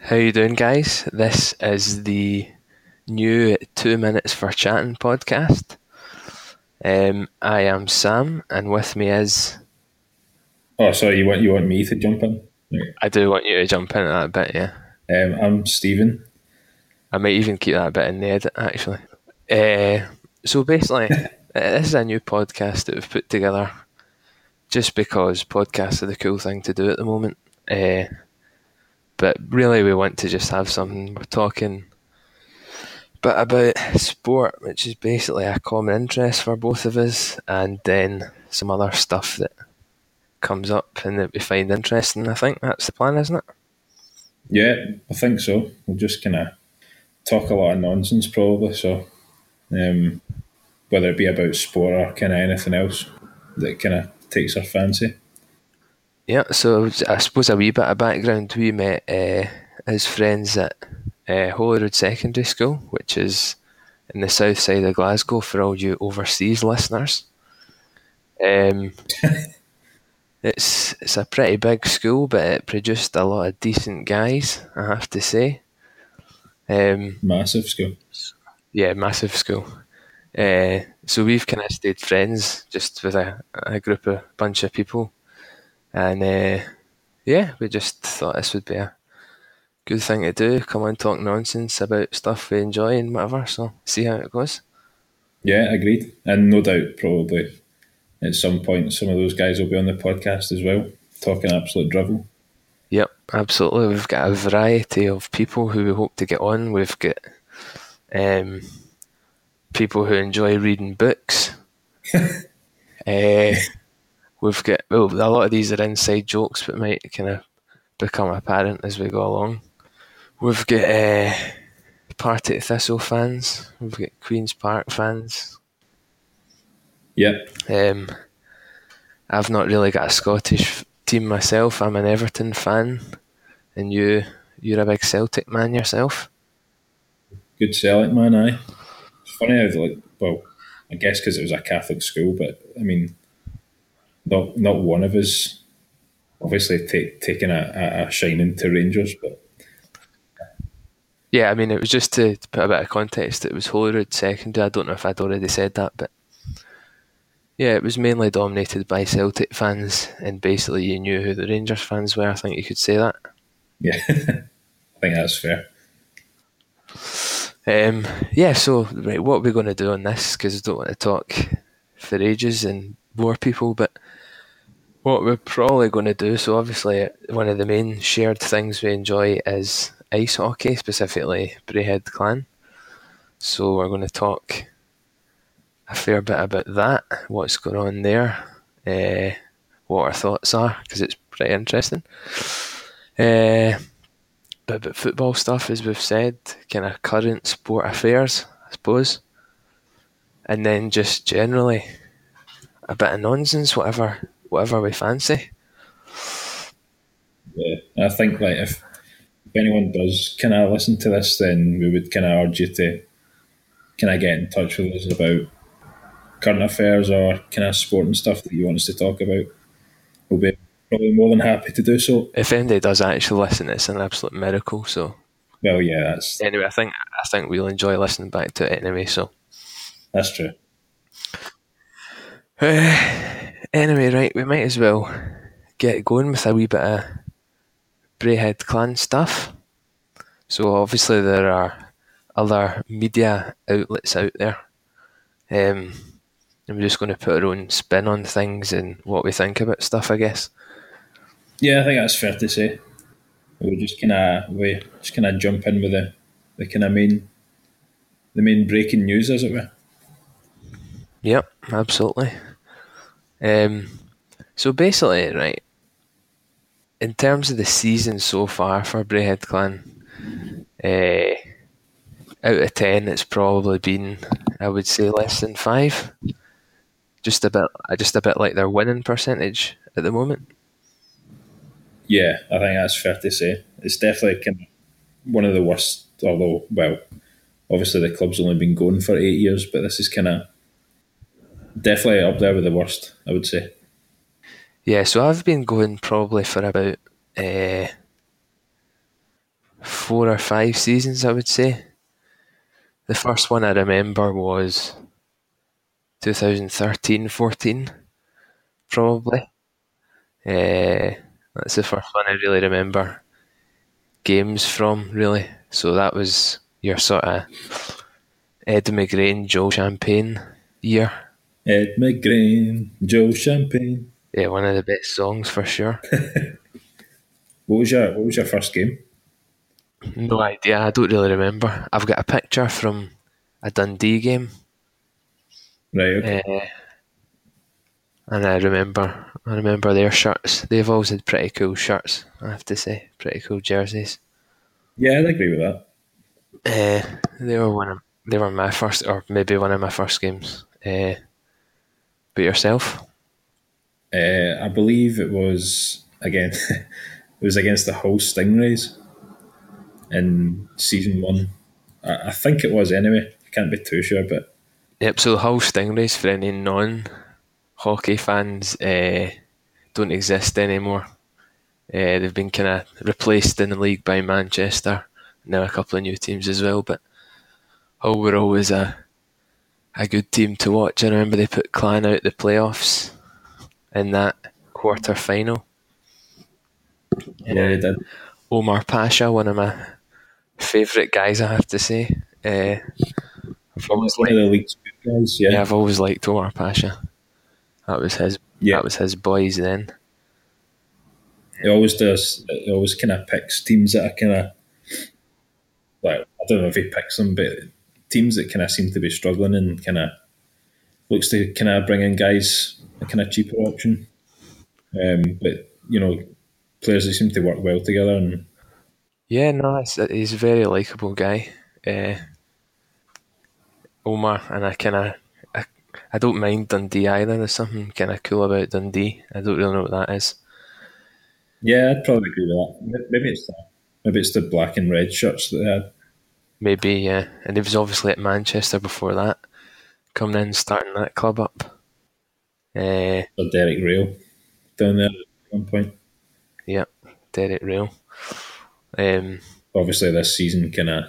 How you doing, guys? This is the new Two Minutes for Chatting podcast. Um, I am Sam, and with me is Oh, sorry. You want you want me to jump in? I do want you to jump in at that bit, yeah. Um, I'm Stephen. I might even keep that bit in the edit, actually. Uh, so basically, this is a new podcast that we've put together just because podcasts are the cool thing to do at the moment. Uh, but really, we want to just have something we're talking bit about sport, which is basically a common interest for both of us, and then some other stuff that comes up and that we find interesting. I think that's the plan, isn't it? Yeah, I think so. We'll just kind of talk a lot of nonsense, probably. So, um, whether it be about sport or kind of anything else that kind of takes our fancy. Yeah, so I suppose a wee bit of background. We met uh, as friends at uh, Holyrood Secondary School, which is in the south side of Glasgow for all you overseas listeners. Um, it's it's a pretty big school, but it produced a lot of decent guys. I have to say. Um, Massive school. yeah, massive school. Uh, so we've kind of stayed friends just with a, a group of bunch of people, and uh, yeah, we just thought this would be a good thing to do. Come and talk nonsense about stuff we enjoy and whatever. So see how it goes. Yeah, agreed. And no doubt, probably at some point, some of those guys will be on the podcast as well, talking absolute drivel. Yep, absolutely. We've got a variety of people who we hope to get on. We've got um, people who enjoy reading books. uh, we've got well, a lot of these are inside jokes, but might kind of become apparent as we go along. We've got uh, Partick Thistle fans. We've got Queens Park fans. Yep. Um, I've not really got a Scottish team myself. I'm an Everton fan, and you you're a big Celtic man yourself. Good Celtic man, aye. Funny how, like, well, I guess because it was a Catholic school, but I mean, not not one of us obviously take, taking a, a, a shining to Rangers, but Yeah, I mean it was just to, to put a bit of context. It was Holyrood secondary. I don't know if I'd already said that, but yeah, it was mainly dominated by Celtic fans, and basically you knew who the Rangers fans were. I think you could say that. yeah, I think that's fair. Um, yeah, so right, what are we going to do on this? Because I don't want to talk for ages and bore people, but what we're probably going to do. So obviously, one of the main shared things we enjoy is ice hockey, specifically Braehead Clan. So we're going to talk a fair bit about that, what's going on there, uh, what our thoughts are, because it's pretty interesting. Uh, bit about football stuff, as we've said, kind of current sport affairs, I suppose. And then just generally a bit of nonsense, whatever whatever we fancy. Yeah, I think like if if anyone does kind of listen to this, then we would kind of urge you to kind of get in touch with us about current affairs or kind of sporting stuff that you want us to talk about. We'll be probably more than happy to do so. If anybody does actually listen, it's an absolute miracle. So Well, yeah, that's anyway, I think I think we'll enjoy listening back to it anyway. So that's true. anyway, right, we might as well get going with a wee bit of Braehead clan stuff. So obviously there are other media outlets out there. Um, and we're just going to put our own spin on things and what we think about stuff, I guess. Yeah, I think that's fair to say. We just kind of we just kind of jump in with the the kind of main the main breaking news, as it were. Yep, absolutely. Um, so basically, right, in terms of the season so far for Braehead Clan, uh, out of ten, it's probably been, I would say, less than five. Just a bit, just a bit like their winning percentage at the moment. Yeah, I think that's fair to say. It's definitely one of the worst. Although, well, obviously the club's only been going for eight years, but this is kind of definitely up there with the worst. I would say. Yeah, so I've been going probably for about uh, four or five seasons, I would say. The first one I remember was 2013 14, probably. Uh, that's the first one I really remember games from, really. So that was your sort of Ed McGrain, Joe Champagne year. Ed McGrain, Joe Champagne. Yeah, one of the best songs for sure. What was your What was your first game? no idea, I don't really remember. I've got a picture from a Dundee game, Right. Okay. uh, and I remember, I remember their shirts. They've always had pretty cool shirts. I have to say, pretty cool jerseys. yeah, I'd agree with that. Uh, they were one of, they were my first, or maybe one of my first games. Uh, but yourself? Uh, I believe it was again. it was against the Hull Stingrays in season one. I, I think it was anyway. I can't be too sure, but Yep. So the Hull Stingrays, for any non-hockey fans, uh, don't exist anymore. Uh, they've been kind of replaced in the league by Manchester. Now a couple of new teams as well, but Hull were always a a good team to watch. I remember they put Clan out the playoffs in that quarter final. yeah, they did. Omar Pacha, one of my favourite guys, I have to say. Uh, I've always One liked, of the league's good guys. Yeah, yeah, I've always liked Omar Pacha. That was his. Yeah. That was his boys then. he always does. He always kind of picks teams that are kind of like I don't know if he picks them, but teams that kind of seem to be struggling and kind of looks to kind of bring in guys a kind of cheaper option. Um, but you know, players that seem to work well together and Yeah, no, it's, he's a very likable guy. Uh, Omar, and I kind of, I, don't mind Dundee either. There's something kind of cool about Dundee. I don't really know what that is. yeah, I'd probably agree with that. Maybe it's the, maybe it's the black and red shirts that they had. Maybe, yeah. And he was obviously at Manchester before that, coming in, starting that club up. Uh, Or Derek Rail down there at one point. yeah, Derek Rail. Um, Obviously, this season kind of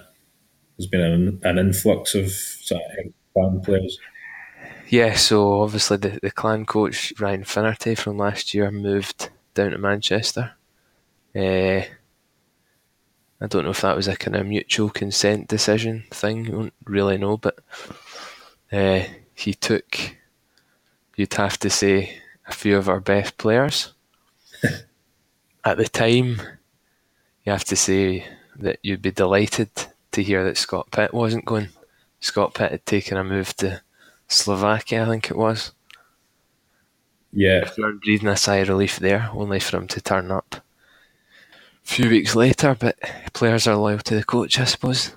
there's been an, an influx of sort of fan players. Yeah, so obviously the, the clan coach Ryan Finnerty from last year moved down to Manchester. Uh, I don't know if that was a kind of mutual consent decision thing. I don't really know, but uh, he took, you'd have to say, a few of our best players. At the time, you have to say that you'd be delighted to hear that Scott Pitt wasn't going. Scott Pitt had taken a move to Slovakia, I think it was. Yeah, were breathing a sigh of relief there, only for him to turn up a few weeks later. But players are loyal to the coach, I suppose.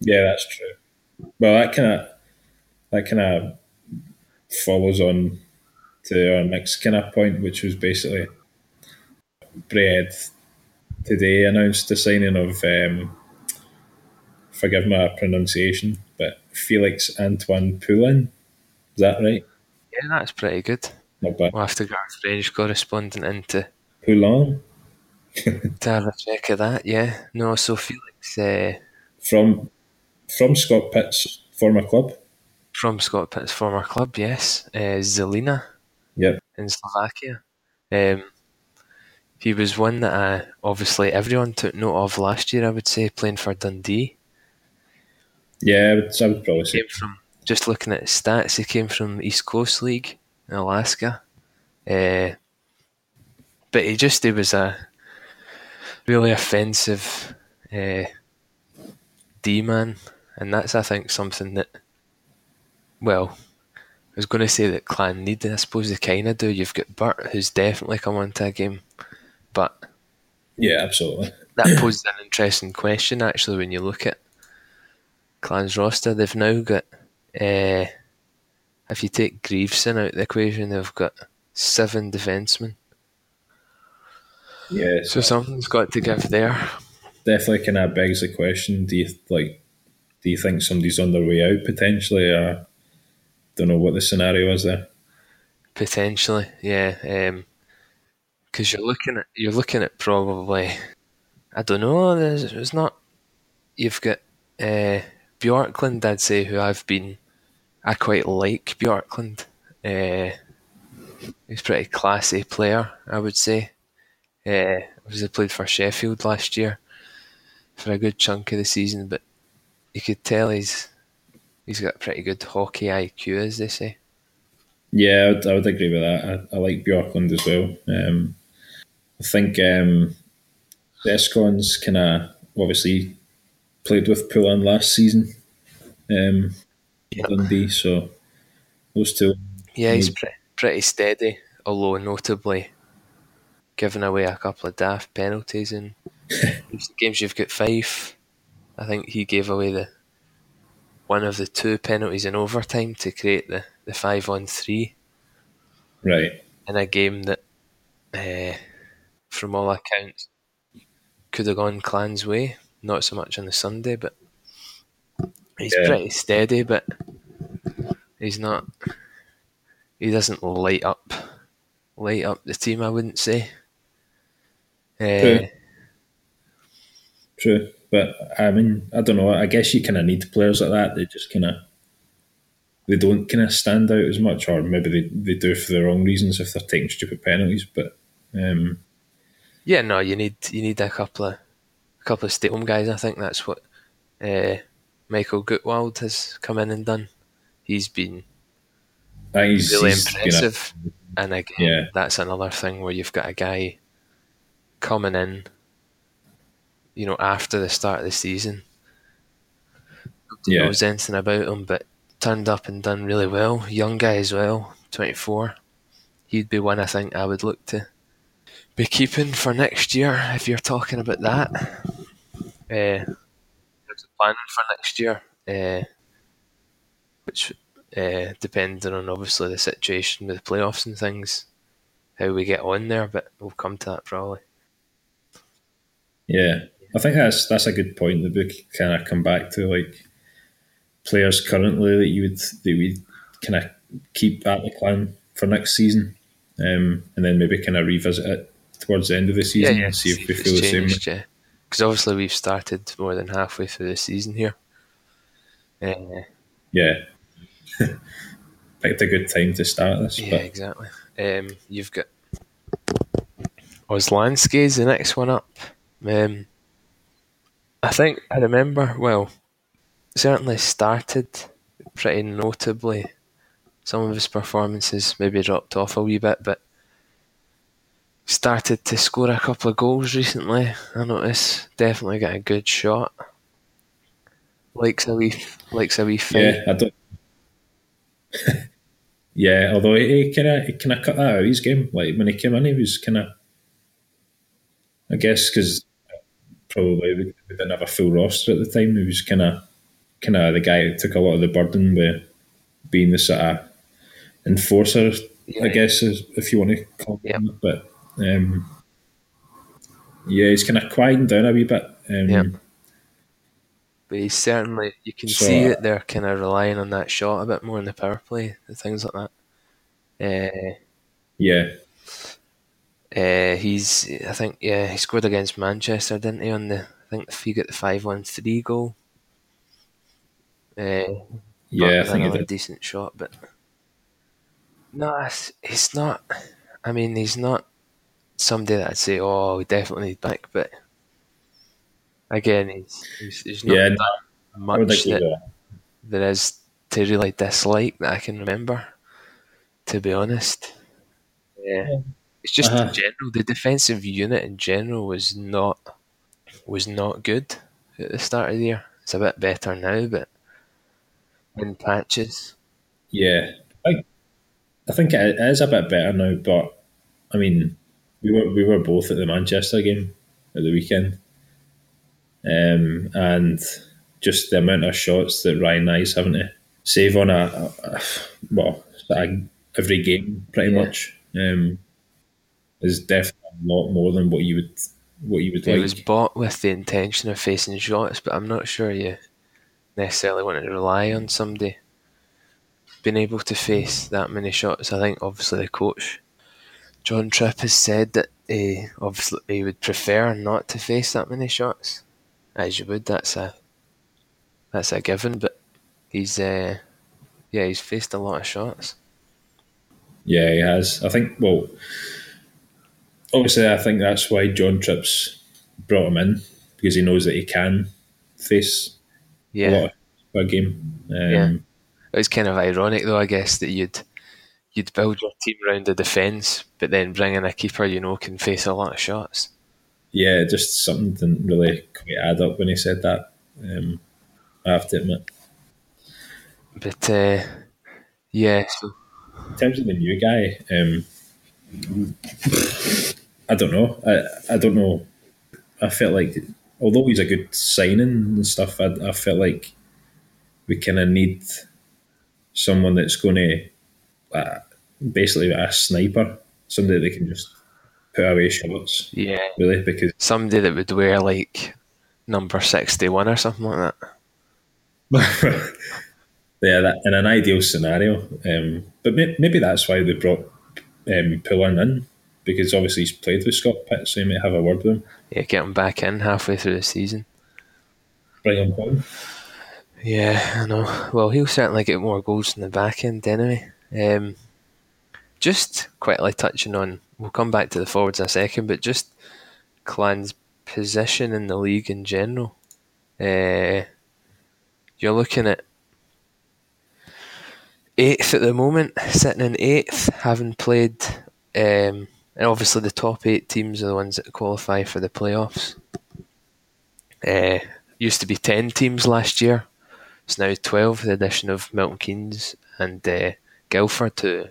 Yeah, that's true. Well, that kind of that kind of follows on to our next kind of point, which was basically Braehead today announced the signing of, um, forgive my pronunciation, but Felix Antoine Poulin. Is that right? Yeah, that's pretty good. Not bad. We'll have to get our French correspondent into Poulin to have a check of that. Yeah, no, so Felix uh, from from Scott Pitt's former club. from Scott Pitt's former club, yes, uh, Zilina Yep. in Slovakia. Um, he was one that I, obviously everyone took note of last year. I would say playing for Dundee. Yeah, I would, I would probably say. from just looking at his stats. He came from the East Coast League in Alaska, uh, but he just he was a really offensive uh, D man, and that's I think something that well. I was going to say that Clan need, I suppose they kind of do. You've got Bert, who's definitely come onto a game, but Yeah, absolutely. that poses an interesting question actually when you look at Clan's roster. They've now got, uh, if you take Greaveson out of the equation, they've got seven defensemen. Yeah, So something's got to give there. definitely kind of begs the question: Do you like? Do you think somebody's on their way out potentially, or don't know what the scenario is there? Potentially, yeah. Because you're looking at you're looking at probably, I don't know. There's, there's not. You've got uh, Bjorklund, I'd say, who I've been. I quite like Bjorklund. Uh, he's a pretty classy player, I would say. Uh, obviously played for Sheffield last year for a good chunk of the season, but you could tell he's he's got a pretty good hockey IQ, as they say. Yeah, I would, I would agree with that. I, I like Bjorklund as well. Um, I think um, the Eskons kind of obviously played with Poulin last season. Um, Yep. Dundee, so those two. Yeah, he's pretty, pretty steady, although notably giving away a couple of daft penalties in games. You've got five. I think he gave away the one of the two penalties in overtime to create the, the five on three Right. in a game that, uh, from all accounts, could have gone Clan's way. Not so much on the Sunday, but he's Yeah. pretty steady. But he's not. He doesn't light up, light up the team. I wouldn't say. Uh, True. True. But I mean, I don't know. I guess you kind of need players like that. They just kind of they don't kind of stand out as much, or maybe they, they do for the wrong reasons if they're taking stupid penalties. But um, yeah, no, you need you need a couple of couple of stay home guys. I think that's what uh, Michael Gutwald has come in and done. He's been he's, really he's impressive. and again, Yeah. that's another thing where you've got a guy coming in, you know, after the start of the season. Nobody Yeah. knows anything about him, but turned up and done really well. Young guy as well, 24. He'd be one I think I would look to be keeping for next year if you're talking about that. Uh, there's a plan for next year, uh, which uh, depending on obviously the situation with the playoffs and things, how we get on there, but we'll come to that probably. Yeah, I think that's that's a good point that we kind of come back to, like players currently that you would that we kind of keep at the clan for next season, um, and then maybe kind of revisit it towards the end of the season and see if we feel the same. way. yeah. Because obviously we've started more than halfway through the season here. Uh, Yeah, picked a good time to start this, yeah, but exactly. Um, you've got Oslansky's the next one up. Um, I think I remember. Well, certainly started pretty notably. Some of his performances maybe dropped off a wee bit, but started to score a couple of goals recently. I notice definitely got a good shot. Likes a wee, likes a wee fight. yeah, I don't. yeah, although he, kind of he kind of cut that out of his game. Like when he came in, he was kind of, I guess, because probably we, didn't have a full roster at the time. He was kind of kind of the guy who took a lot of the burden with being the sort of enforcer, Yeah. I guess, if you want to call Yep. him. But um, yeah, he's kind of quieting down a wee bit. Um, Yep. But he's certainly you can So, see that they're kind of relying on that shot a bit more in the power play and things like that. Uh, yeah, uh, he's I think yeah he scored against Manchester didn't he on the I think if he got the five one three goal. Uh, yeah, I think another he did. decent shot, but no, it's, it's not. I mean, he's not somebody that I'd say, oh, we definitely need back. But again, there's not Yeah, that much that that. there is to really dislike that I can remember. To be honest, yeah, it's just Uh-huh. in general the defensive unit in general was not was not good at the start of the year. It's a bit better now, but in patches. Yeah, I, I think it is a bit better now. But I mean, we were we were both at the Manchester game at the weekend, um, and just the amount of shots that Ryan Nice having to save on a, a, a well a, every game pretty Yeah. much um, is definitely a lot more than what you would what you would It like. was bought with the intention of facing shots, but I'm not sure you necessarily want to rely on somebody being able to face that many shots. I think obviously the coach, John Tripp, has said that he obviously he would prefer not to face that many shots, as you would. That's a that's a given. But he's uh, yeah, he's faced a lot of shots. Yeah, he has. I think. Well, obviously, I think that's why John Tripp's brought him in because he knows that he can face Yeah, a lot of a game. Um, Yeah. it's kind of ironic though. I guess that you'd you'd build your team around the defence, but then bring in a keeper you know can face a lot of shots. yeah, just something didn't really quite add up when he said that. Um, I have to admit. But uh, yeah, so In terms of the new guy, um, I don't know. I, I don't know. I felt like, although he's a good signing and stuff, I, I felt like we kind of need someone that's going to uh, basically a sniper, somebody that can just put away shots, yeah, really, because somebody that would wear like number sixty one or something like that. yeah, that, in an ideal scenario. Um, but may, maybe that's why they brought um, Poulin in because obviously he's played with Scott Pitt, so he might have a word with him. Yeah, get him back in halfway through the season. Bring him home. Yeah, I know. Well, he'll certainly get more goals in the back end anyway. Um, just quickly touching on, we'll come back to the forwards in a second, but just Clan's position in the league in general. Uh, you're looking at eighth at the moment, sitting in eighth, having played, um, and obviously the top eight teams are the ones that qualify for the playoffs. Uh, used to be 10 teams last year. It's now 12, the addition of Milton Keynes and uh, Guildford,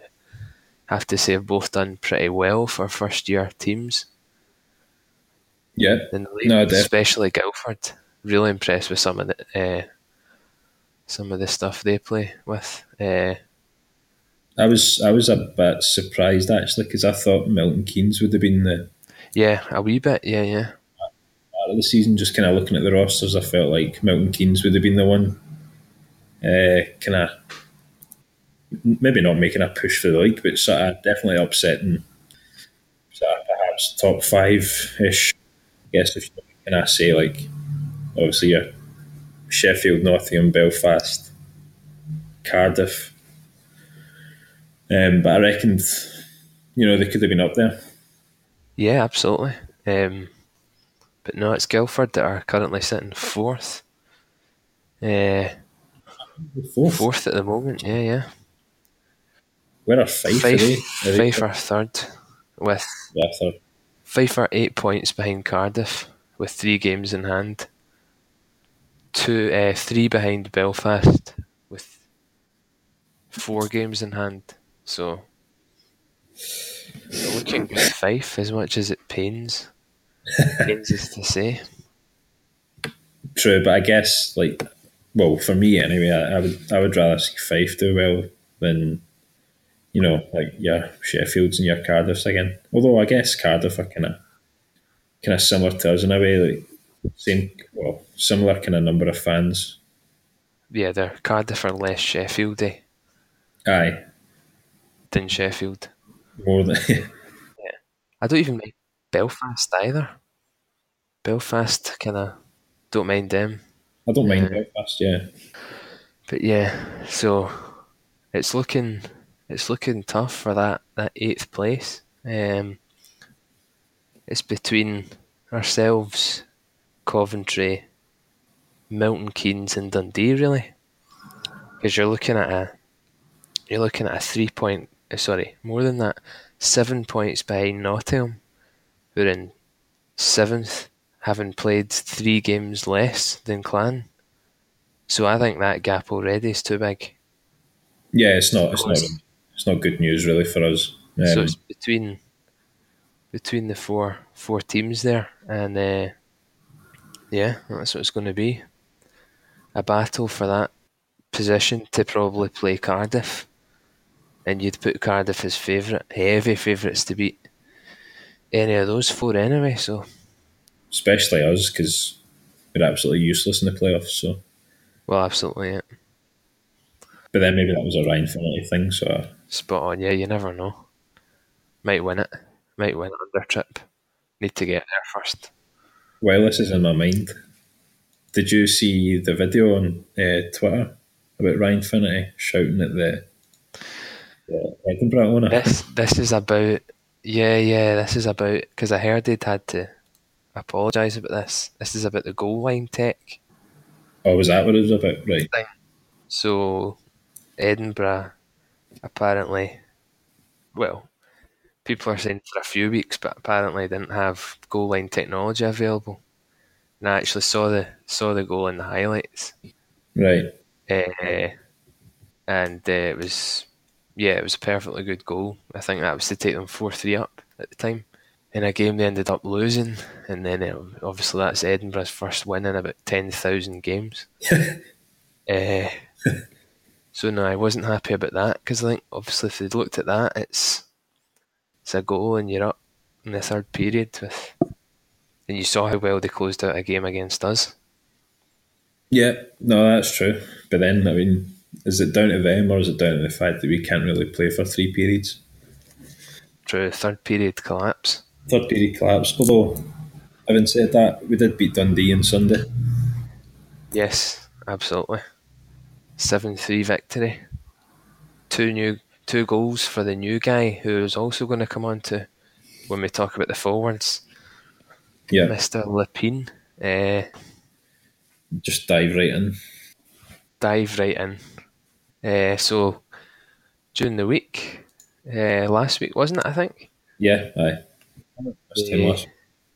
have to say have both done pretty well for first year teams Yeah, in the league, No, def- especially Guildford. Really impressed with some of the uh, some of the stuff they play with. Uh, I was I was a bit surprised actually because I thought Milton Keynes would have been the yeah, a wee bit, yeah, yeah. part of the season. Just kind of looking at the rosters, I felt like Milton Keynes would have been the one, uh, kind of maybe not making a push for the league, but sort of definitely upsetting, sort of perhaps top five ish. I guess if you can I say like obviously your Sheffield, Nottingham, Belfast, Cardiff. Um, but I reckoned, you know, they could have been up there. Yeah, absolutely. Um, but no, it's Guildford that are currently sitting fourth. Uh, Fourth. fourth at the moment, yeah, yeah. Where are Fife? Fife, are they? Are they Fife are third with Yeah, third. Fife are eight points behind Cardiff with three games in hand. Two, uh, three behind Belfast with four games in hand. So looking good Fife as much as it pains. pains us to say. True, but I guess like, well, for me anyway, I, I would I would rather see Fife do well than, you know, like your Sheffields and your Cardiffs again. Although I guess Cardiff are kind of kind of similar to us in a way, like same well similar kind of number of fans. Yeah, they're Cardiff are less Sheffieldy Aye, than Sheffield. more than yeah. I don't even mind Belfast either. Belfast kind of don't mind them. I don't mind Yeah. Belfast. Yeah, But yeah, so it's looking it's looking tough for that, that eighth place. Um, it's between ourselves, Coventry, Milton Keynes, and Dundee really, because you're looking at a you're looking at a three point uh, sorry more than that seven points behind Nottingham, who are in seventh, having played three games less than Clan. So I think that gap already is too big. yeah. It's not it's not course. It's not good news really for us. Um, so it's between between the four four teams there, and uh, yeah, that's what it's going to be. A battle for that position to probably play Cardiff, and you'd put Cardiff as favourite, heavy favourites to beat any of those four anyway. So especially us because we're absolutely useless in the playoffs. So. well, absolutely, yeah. But then maybe that was a Ryan Finley thing. So Spot on. Yeah, you never know. Might win it. Might win it under Tripp. Need to get there first. while this is in my mind, did you see the video on uh, Twitter about Ryan Finley shouting at the, the Edinburgh owner? This this is about yeah yeah. This is about because I heard they'd had to apologise about this. This is about the goal line tech. Oh, was that what it was about? Right. So Edinburgh apparently, well, people are saying for a few weeks, but apparently didn't have goal line technology available. And I actually saw the saw the goal in the highlights, Right. uh, and uh, it was yeah, it was a perfectly good goal. I think that was to take them four three up at the time. In a game they ended up losing, and then uh, obviously that's Edinburgh's first win in about ten thousand games. uh, so no, I wasn't happy about that because I think obviously if they'd looked at that, it's it's a goal and you're up in the third period with, and you saw how well they closed out a game against us. Yeah, no, that's true. But then, I mean, is it down to them or is it down to the fact that we can't really play for three periods? True, third period collapse. Third period collapse. Although, having said that, we did beat Dundee on Sunday. Yes, absolutely. Seven three victory. Two new two goals for the new guy who is also going to come on to when we talk about the forwards. Yeah, Mr. Lepine. Uh, just dive right in. dive right in. Uh, so during the week, uh, last week wasn't it? I think, Yeah, aye. That's him Yeah. last-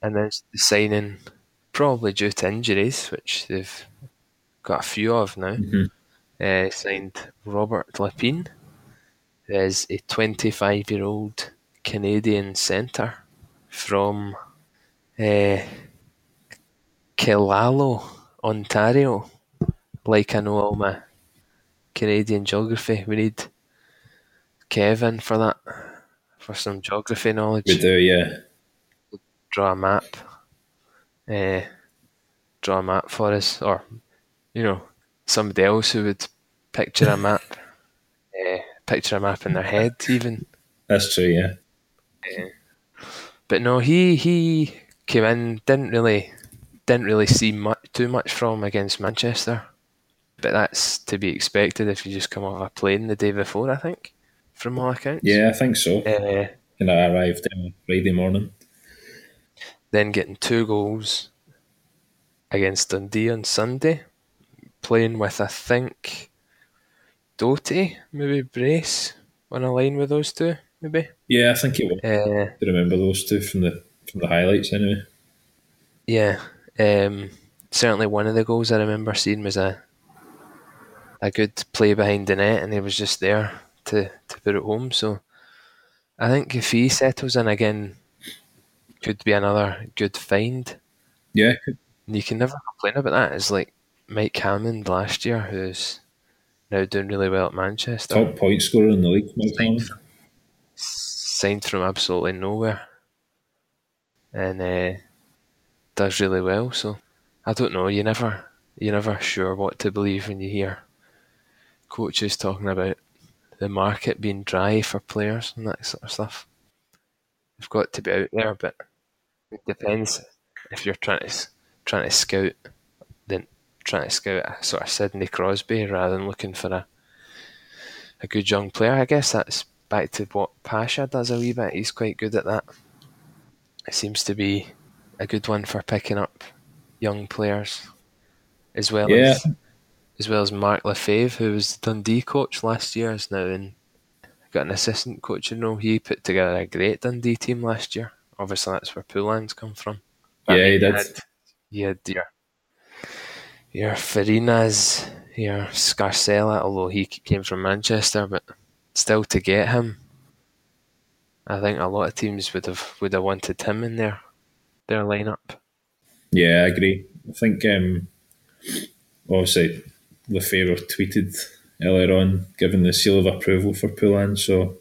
and then the signing probably due to injuries, which they've got a few of now. Mhm. Uh, signed Robert Lepine, who is a 25-year-old Canadian centre from uh, Killaloe, Ontario. Like I know all my Canadian geography, we need Kevin for that, for some geography knowledge. We do, yeah. Draw a map, uh, draw a map for us, or you know, somebody else who would picture a map, uh, picture a map in their head, even. That's true, yeah. But no, he he came in, didn't really didn't really see much too much from against Manchester. But that's to be expected if you just come off a plane the day before, I think, from all accounts. Yeah, I think so. Uh, And I arrived on Friday morning. then getting two goals against Dundee on Sunday, playing with I think Doty, maybe Brace on a line with those two, maybe. Yeah, I think it was. Uh, I remember those two from the from the highlights anyway. Yeah, um, certainly one of the goals I remember seeing was a a good play behind the net, and he was just there to, to put it home. So I think if he settles in again, could be another good find. Yeah, And you can never complain about that. It's like Mike Hammond last year, who's now doing really well at Manchester, top point scorer in the league. Hammond. signed from absolutely nowhere, and uh, does really well. So I don't know. You never, you're never sure what to believe when you hear coaches talking about the market being dry for players and that sort of stuff. They've got to be out there, but it depends if you're trying to trying to scout, trying to scout a sort of Sidney Crosby rather than looking for a a good young player. I guess that's back to what Pacha does a wee bit. He's quite good at that. It seems to be a good one for picking up young players, as well Yeah. as as well as Mark Lefebvre, who was Dundee coach last year, is now in got an assistant coach. You know, he put together a great Dundee team last year. Obviously, that's where Poulin's come from. Yeah, he did. you had your your Farinas, your Scarcella, although he came from Manchester, but still to get him, I think a lot of teams would have would have wanted him in their their lineup. Yeah, I agree. I think um, obviously Lefebvre tweeted earlier on giving the seal of approval for Poulin, so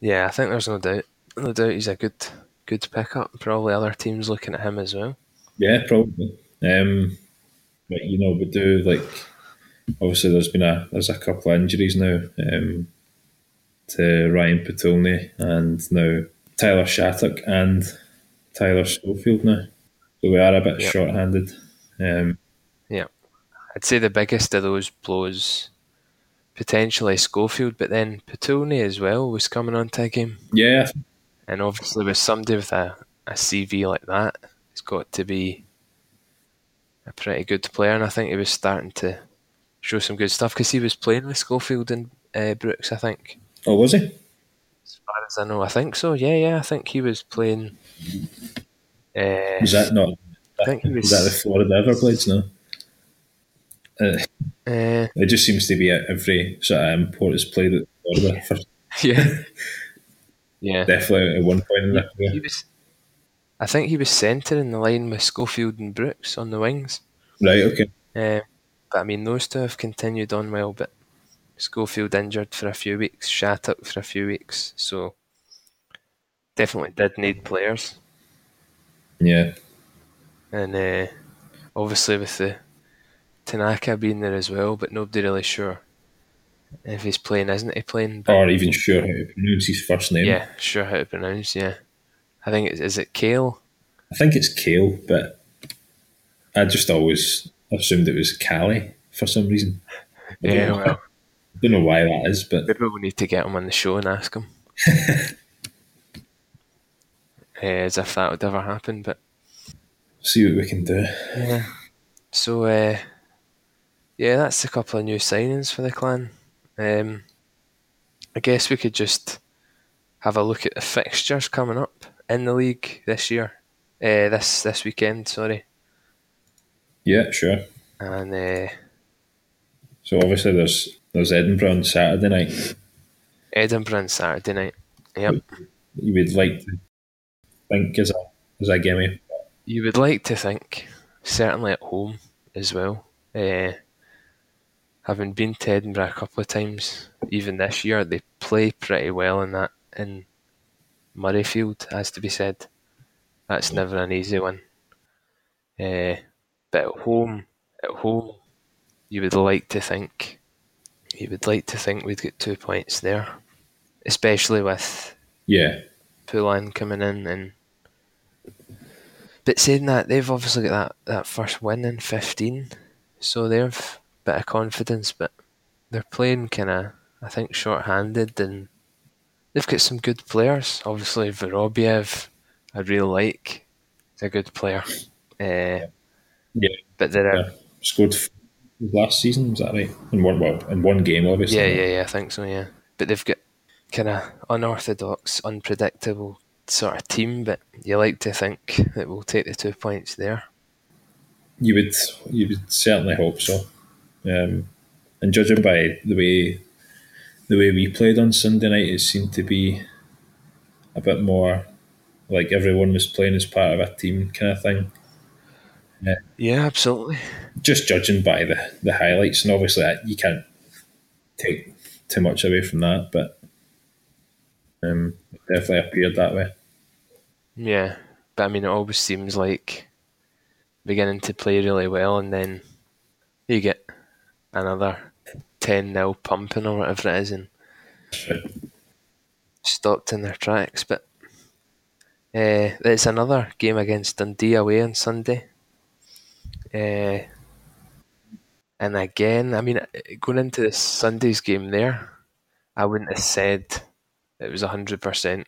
Yeah, I think there's no doubt. No doubt he's a good good pickup. Probably other teams looking at him as well. yeah, probably. Um, but you know, we do like obviously there's been a there's a couple of injuries now um, to Ryan Potulny and now Tyler Shattuck and Tyler Schofield now. So we are a bit Yep. short-handed. Um, Yeah. I'd say the biggest of those blows potentially Schofield, but then Potulny as well was coming onto a game. yeah, And obviously with somebody with a, a CV like that, it's got to be a pretty good player. And I think he was starting to show some good stuff because he was playing with Schofield and uh, Brooks, I think. oh was he? As far as I know, I think so. Yeah, yeah, I think he was playing. Uh, Was that not? I think he Was was that the. Florida Everblades? No. Uh, Uh, it just seems to be at every sort of import has played at Florida yeah, yeah. definitely at one point in their He was. I think he was centre in the line with Schofield and Brooks on the wings. Right. Okay. Uh, but I mean, those two have continued on well. But Schofield injured for a few weeks, Shattuck for a few weeks, so definitely did need players. Yeah. And uh, obviously with the Tanaka being there as well, but nobody really sure if he's playing, isn't he playing? But Or even sure how to pronounce his first name. yeah, sure how to pronounce. Yeah, I think it's is it Kale. I think it's Kale, but I just always assumed it was Cali for some reason. I Yeah, well, don't know why that is, but maybe we'll need to get him on the show and ask him. uh, as if that would ever happen, but see what we can do. yeah. So uh, yeah, that's a couple of new signings for the clan. Um, I guess we could just have a look at the fixtures coming up in the league this year. Uh, this this weekend, sorry, Yeah, sure. and uh, So obviously there's there's Edinburgh on Saturday night. Edinburgh on Saturday night. Yep. You would like to think as a as a gimme. You would like to think, certainly at home as well. Uh, having been to Edinburgh a couple of times, even this year, they play pretty well in that in Murrayfield, has to be said. That's never an easy one. Uh, but at home, at home, you would like to think, you would like to think we'd get two points there, especially with Yeah. Poulin coming in and but saying that they've obviously got that, that first win in fifteen, so they've a bit of confidence, but they're playing kind of I think short-handed and they've got some good players. Obviously, Vorobiev, I really like. He's a good player. Uh, Yeah. but there are yeah. Scored last season, was that right? In one well, in one game obviously. Yeah, yeah, yeah, I think so, yeah. But they've got kind of unorthodox, unpredictable sort of team, but you like to think that we'll take the two points there. You would you would certainly hope so. Um, and judging by the way the way we played on Sunday night, it seemed to be a bit more like everyone was playing as part of a team kind of thing. Yeah, absolutely. Just judging by the, the highlights, and obviously you can't take too much away from that, but um, it definitely appeared that way. Yeah, but I mean, it always seems like beginning to play really well, and then you get another 10 0 pumping or whatever it is, and stopped in their tracks. But uh, another game against Dundee away on Sunday. Uh, and again, I mean, going into this Sunday's game there, I wouldn't have said it was 100%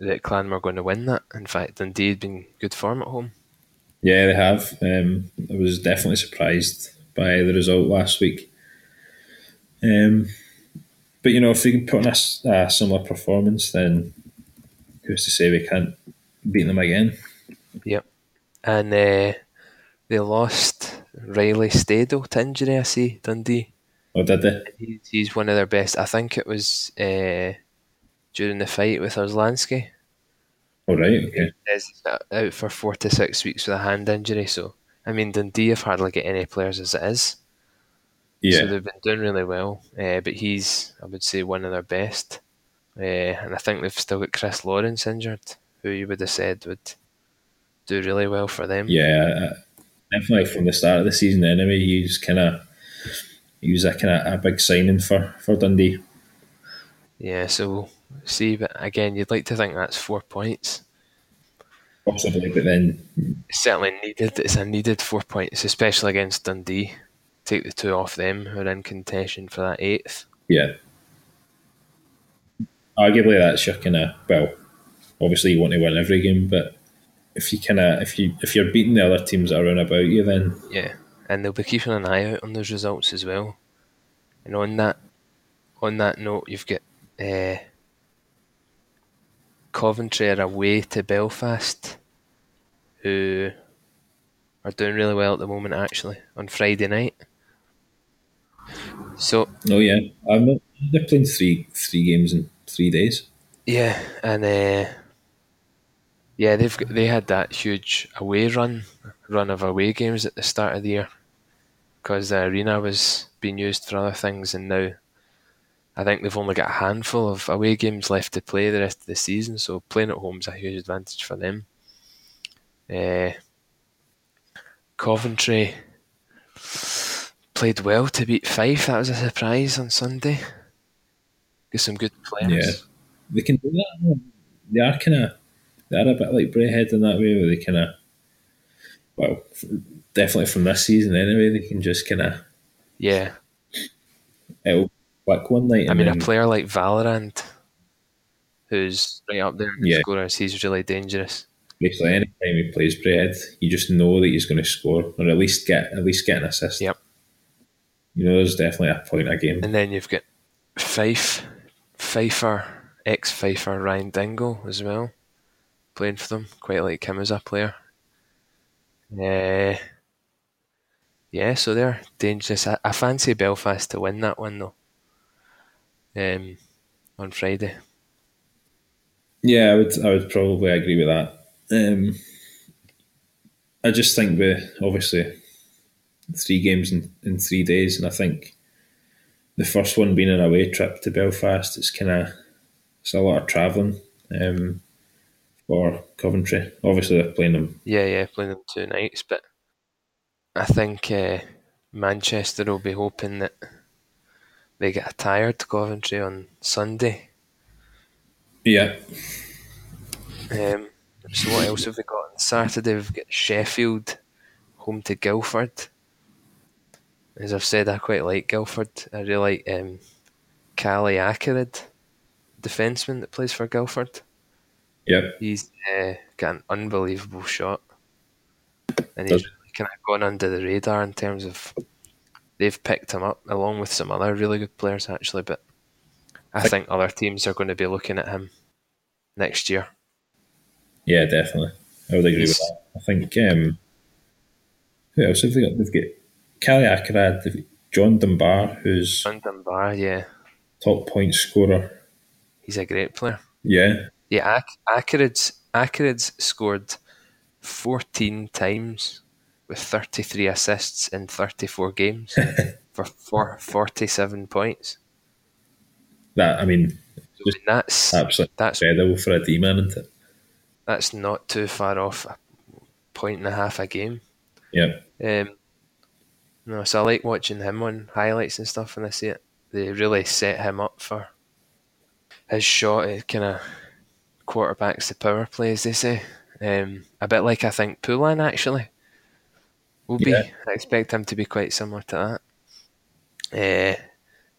that Clan were going to win that. In fact, Dundee had been good form at home. Yeah, they have. Um, I was definitely surprised by the result last week. Um, but you know, if we can put on a similar performance, then who's to say we can't beat them again? Yep. And uh, they lost Riley Stadel to injury, I see, Dundee. Or did they? He's, he's one of their best. I think it was uh, during the fight with Orslansky. All right. Okay. He's out for four to six weeks with a hand injury. So, I mean, Dundee have hardly got any players as it is. Yeah. So they've been doing really well. Uh, but he's, I would say, one of their best. Uh, and I think they've still got Chris Lawrence injured, who you would have said would do really well for them. Yeah. uh, Definitely from the start of the season, anyway, he's kind of he was a kind of a big signing for for Dundee. Yeah, so see, but again, you'd like to think that's four points. Possibly, but then certainly needed. It's a needed four points, especially against Dundee. Take the two off them who are in contention for that eighth. yeah, arguably that's your kind of well. Obviously, you want to win every game, but if you kind of if you if you're beating the other teams that are around about you, then Yeah, and they'll be keeping an eye out on those results as well. And on that, on that note, you've got uh, Coventry are away to Belfast, who are doing really well at the moment. Actually, on Friday night. So oh yeah, I'm not, they're playing three three games in three days. yeah, and uh, yeah, they've they had that huge away run run of away games at the start of the year because the arena was being used for other things, and now I think they've only got a handful of away games left to play the rest of the season. So playing at home is a huge advantage for them. Uh, Coventry played well to beat Fife. That was a surprise on Sunday. Got some good players. Yeah. They can do that. They are kind of they are a bit like Braehead in that way, where they kind of well, definitely from this season anyway, they can just kind of Yeah. it'll click one night. I mean, a player like Valorant, who's right up there in Yeah. he's really dangerous. Basically any time he plays Braehead, you just know that he's going to score or at least get at least get an assist. Yep. You know, there's definitely a point a game. And then you've got Fife, Pfeiffer, ex Pfeiffer Ryan Dingle as well, playing for them. Quite like him as a player. Uh, yeah, so they're dangerous. I, I fancy Belfast to win that one though. Um, on Friday. Yeah, I would I would probably agree with that. Um, I just think we obviously three games in, in three days, and I think the first one being an away trip to Belfast, it's kind of it's a lot of travelling um, for Coventry. Obviously, they're playing them. Yeah, yeah, playing them two nights, but I think uh, Manchester will be hoping that they get a tired Coventry on Sunday. Yeah, Um, so what else have we got on Saturday? We've got Sheffield home to Guildford. As I've said, I quite like Guildford. I really like um, Calle Ackered, defenseman that plays for Guildford. yeah, He's uh, got an unbelievable shot, and Does- he's really kind of gone under the radar in terms of they've picked him up along with some other really good players actually. But I think other teams are going to be looking at him next year. Yeah, definitely. I would agree with that. I think um, who else have they got? They've got Calle Ackered, they've got John Dunbar, who's John Dunbar, yeah, top point scorer. he's a great player. Yeah, Yeah, Ak- Ackered's Ackered's scored fourteen times with thirty three assists in thirty four games for four, 47 points. that I mean, I mean, that's absolutely that's incredible for a D man, isn't it? That's not too far off a point and a half a game. Yeah, Um, no, so I like watching him on highlights and stuff when I see it. They really set him up for his shot. It kind of quarterbacks the power play, as they say. Um, a bit like I think Poulin actually will be. Yeah. I expect him to be quite similar to that. Uh,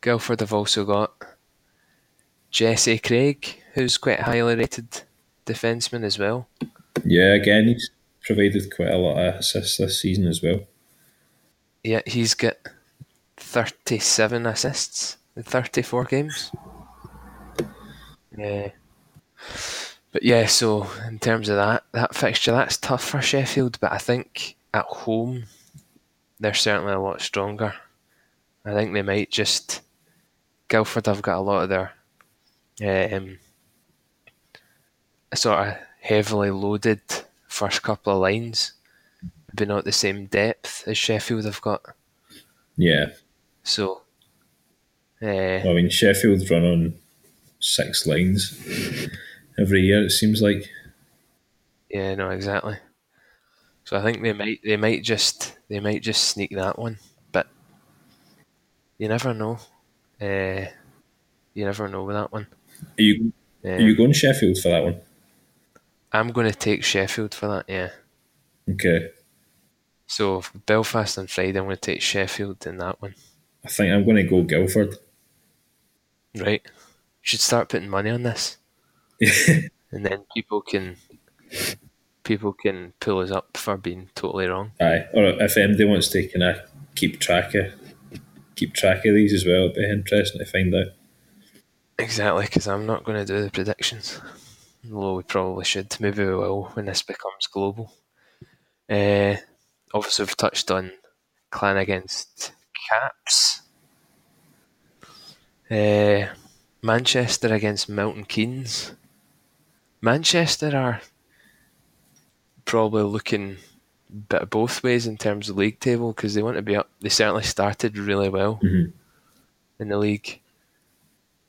Guildford have also got Jesse Craig, who's quite highly rated defenseman as well. yeah. Again, he's provided quite a lot of assists this season as well. Yeah, he's got 37 assists in 34 games. Yeah. But yeah, so in terms of that that fixture, that's tough for Sheffield, but I think at home they're certainly a lot stronger. I think they might just Guildford have got a lot of their um, sort of heavily loaded first couple of lines, but not the same depth as Sheffield have got. Yeah, So, uh, I mean Sheffield run on six lines every year. It seems like. yeah, no, exactly. So I think they might they might just they might just sneak that one, but you never know. Uh, you never know with that one. Are you Um, are you going Sheffield for that one? I'm going to take Sheffield for that. Yeah. Okay. So Belfast on Friday, I'm going to take Sheffield in that one. I think I'm going to go Guildford. Right. Should start putting money on this, and then people can people can pull us up for being totally wrong. Aye. Or if anybody wants to kind of keep track of keep track of these as well, it'd be interesting to find out. Exactly, because I'm not going to do the predictions. Although we probably should. Maybe we will when this becomes global. Uh, obviously, we've touched on Clan against Caps. Uh, Manchester against Milton Keynes. Manchester are probably looking a bit both ways in terms of league table because they want to be up. They certainly started really well Mhm. in the league.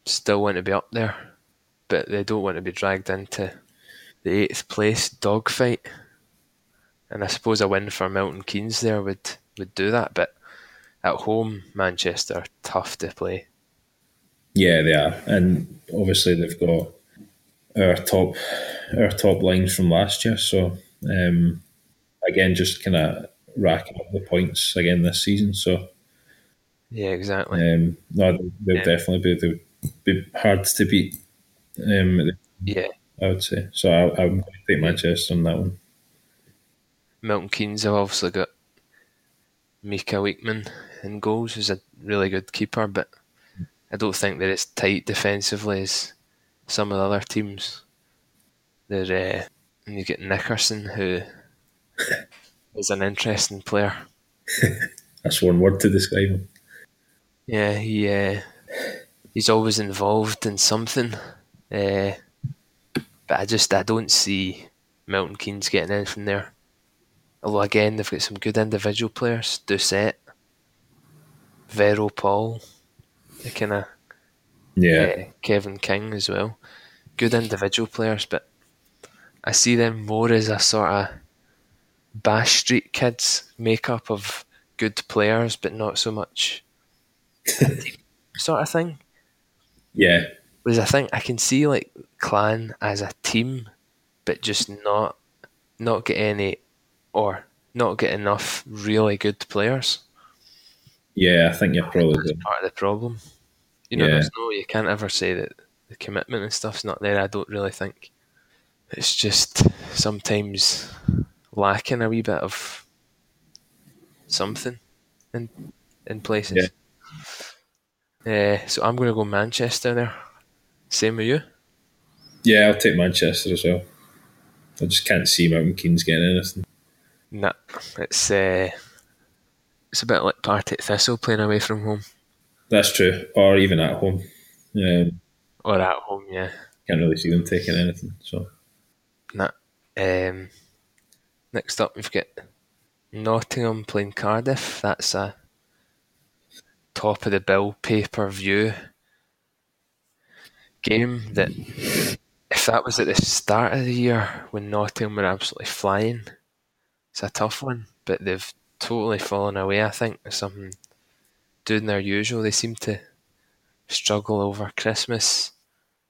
Still want to be up there, but they don't want to be dragged into the eighth place dogfight. And I suppose a win for Milton Keynes there would, would do that. But at home, Manchester are tough to play. Yeah, they are, and obviously they've got our top our top lines from last year. So um, again, just kind of racking up the points again this season. So Yeah, exactly. um, no, they'll, they'll Yeah. definitely be they'll be hard to beat. Um, Yeah, I would say so. I, I'm going to take Manchester on that one. Milton Keynes have obviously got Miika Wiikman in goals, who's a really good keeper, but I don't think they're as tight defensively as some of the other teams. They're uh, and you get Nickerson, who is an interesting player. That's one word to describe him. Yeah, he uh, he's always involved in something, uh, but I just I don't see Milton Keynes getting anything there. Although again, they've got some good individual players: Doucette, Vero Paul, the kind of Yeah, uh, Kevin King as well. Good individual players, but I see them more as a sort of Bash Street kids makeup of good players, but not so much sort of thing. yeah, Whereas I think I can see like Clan as a team, but just not not get any or not get enough really good players. yeah. I think you're probably That's part of the problem. You know, Yeah. there's no you can't ever say that the commitment and stuff's not there. I don't really think. It's just sometimes lacking a wee bit of something in in places. Yeah. Uh, so I'm going to go Manchester there. Same with you. Yeah, I'll take Manchester as well. I just can't see Milton Keynes getting anything. Nah, it's uh, it's a bit like Partick Thistle playing away from home That's true. Or even at home. Um, or at home. Yeah, can't really see them taking anything. So nah. Um, next up, we've got Nottingham playing Cardiff. That's a top of the bill pay per view game. That if that was at the start of the year when Nottingham were absolutely flying, it's a tough one. But they've totally fallen away. I think something doing their usual. They seem to struggle over Christmas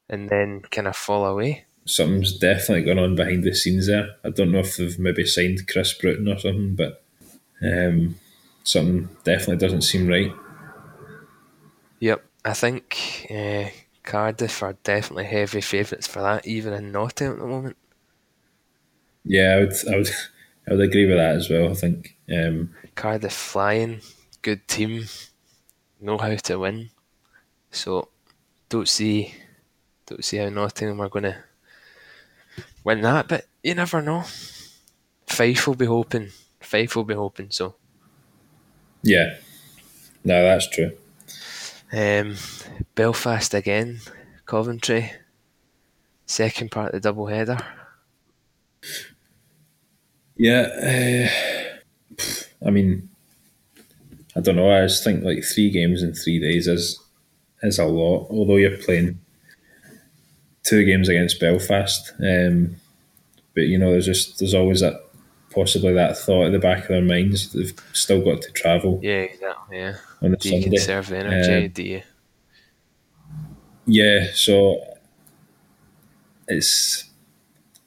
and then kind of fall away. something's definitely going on behind the scenes there. I don't know if they've maybe signed Chris Bruton or something, but um, something definitely doesn't seem right. Yep, I think uh, Cardiff are definitely heavy favourites for that, even in Nottingham at the moment. Yeah, I would, I would, I would agree with that as well. I think. Um, Cardiff flying, good team, know how to win. So don't see, don't see how Nottingham are going to win that, but you never know. Fife will be hoping. Fife will be hoping. So yeah, no, that's true. um, Belfast again, Coventry. Second part of the double header. Yeah, uh, I mean, I don't know. I just think like three games in three days is is a lot. Although you're playing two games against Belfast, um, but you know, there's just there's always that possibly that thought at the back of their minds. They've still got to travel Yeah, exactly. Yeah. the Do you Sunday. conserve energy? Um, Do you? Yeah, so it's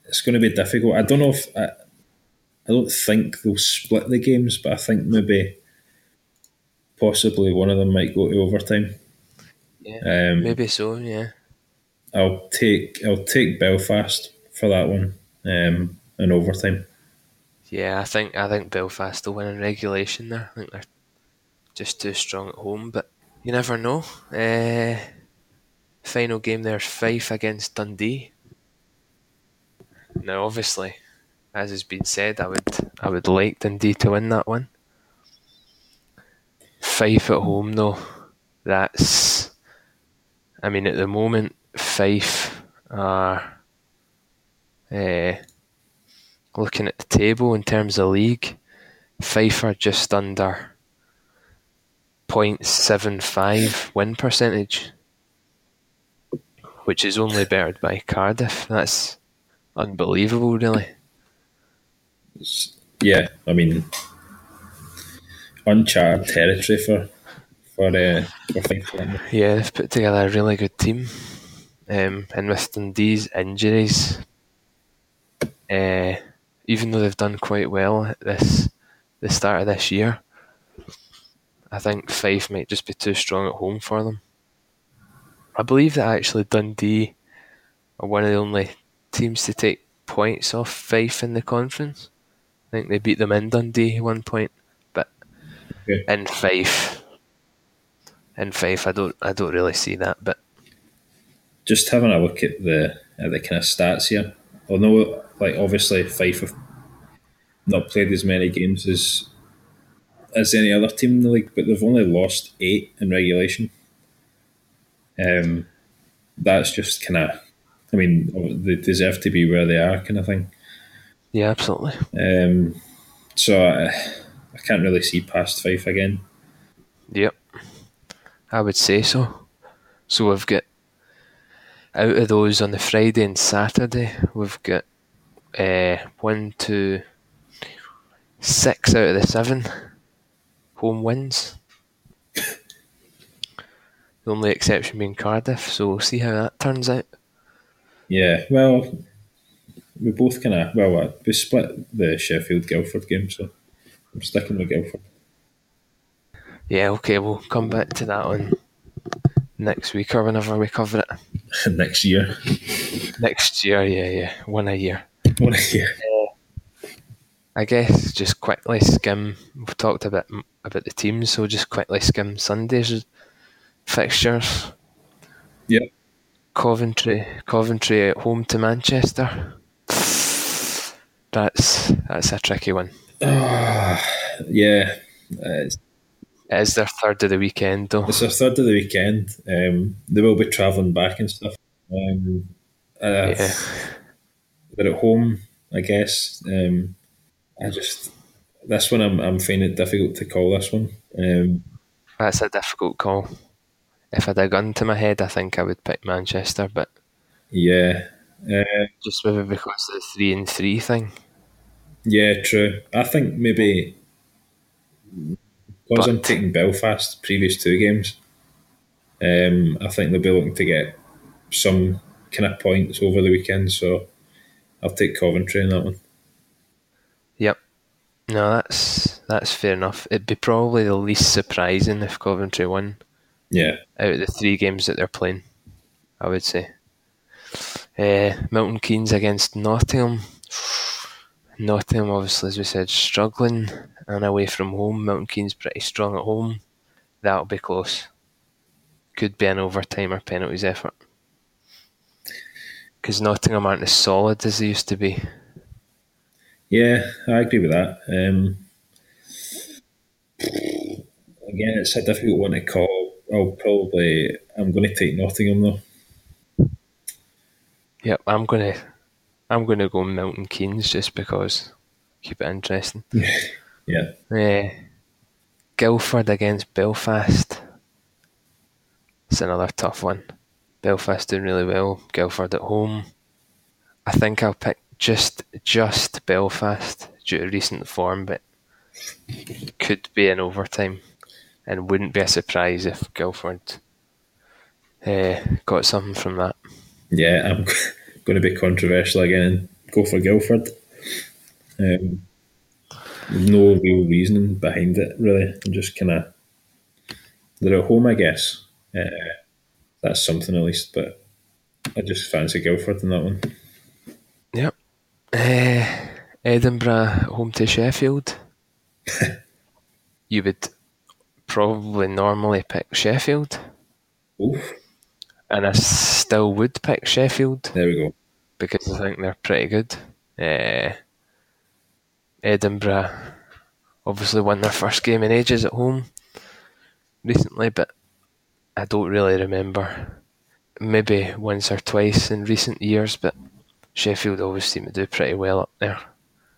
it's going to be difficult. I don't know if I, I don't think they'll split the games, but I think maybe possibly one of them might go to overtime. Yeah. Um, Maybe so. Yeah. I'll take I'll take Belfast for that one um, in overtime. Yeah, I think I think Belfast will win in regulation there. I think they're just too strong at home, but you never know. Uh, final game there's Fife against Dundee. Now, obviously, as has been said, I would I would like Dundee to win that one. Fife at home, though, that's. I mean, at the moment, Fife are. Uh, looking at the table in terms of league, Fife are just under 0.75 win percentage, which is only bettered by Cardiff. That's unbelievable, really. Yeah, I mean uncharted territory for for uh, for. Yeah, they've put together a really good team. Um, and with Dundee's injuries, uh, even though they've done quite well at this the start of this year, I think Fife might just be too strong at home for them. I believe that actually Dundee are one of the only teams to take points off Fife in the conference. I think they beat them in Dundee one point, but Okay. in Fife, in Fife, I don't, I don't really see that. But Just having a look at the at the kind of stats here. Although, like obviously, Fife have not played as many games as as any other team in the league, but they've only lost eight in regulation. Um, that's just kind of, I mean, they deserve to be where they are, kind of thing. yeah, absolutely. Um, so I, I can't really see past Fife again. Yep, I would say so. So we've got out of those on the Friday and Saturday, we've got uh, one, two, six out of the seven home wins. The only exception being Cardiff, so we'll see how that turns out. Yeah, well, we both kind of well, uh, we split the Sheffield Guildford game, so I'm sticking with Guildford. Yeah, okay, we'll come back to that on next week or whenever we cover it. next year. Next year, yeah, yeah, one a year. One a year. I guess just quickly skim. We've talked a bit about the teams, so just quickly skim Sunday's fixtures. Yep. Coventry, Coventry at home to Manchester. That's that's a tricky one. Yeah, uh, it's, It is their third of the weekend, though. it's our third of the weekend. Um, they will be travelling back and stuff. Um, uh, Yeah, They're at home, I guess. Um, I just this one I'm I'm finding it difficult to call this one. Um, that's a difficult call. If I had a gun to my head, I think I would pick Manchester, but yeah, uh, just maybe because of the three and three thing. yeah, true. I think maybe because I'm taking Belfast previous two games. Um, I think they'll be looking to get some kind of points over the weekend, so I'll take Coventry in that one. Yep. No, that's that's fair enough. It'd be probably the least surprising if Coventry won Yeah, out of the three games that they're playing. I would say. Uh, Milton Keynes against Nottingham. Nottingham, obviously, as we said, struggling and away from home. Milton Keynes pretty strong at home. That'll be close. Could be an overtime or penalties effort. Because Nottingham aren't as solid as they used to be. yeah, I agree with that. Um, again, it's a difficult one to call. I'll probably I'm going to take Nottingham though. Yep, I'm gonna I'm gonna go Milton Keynes just because keep it interesting. Yeah, Uh, Guildford against Belfast. It's another tough one. Belfast doing really well. Guildford at home. I think I'll pick just just Belfast, due to recent form, but could be an overtime, and wouldn't be a surprise if Guildford uh, got something from that. Yeah, I'm going to be controversial again and go for Guildford. Um, no real reasoning behind it, really. I'm just kind of they're at home, I guess. Uh, that's something at least, but I just fancy Guildford in that one. Yep. Uh, Edinburgh home to Sheffield. you would probably normally pick Sheffield, Oof, and I still would pick Sheffield there we go. because I think they're pretty good. Uh, Edinburgh obviously won their first game in ages at home recently, but I don't really remember. Maybe once or twice in recent years, but Sheffield always seem to do pretty well up there.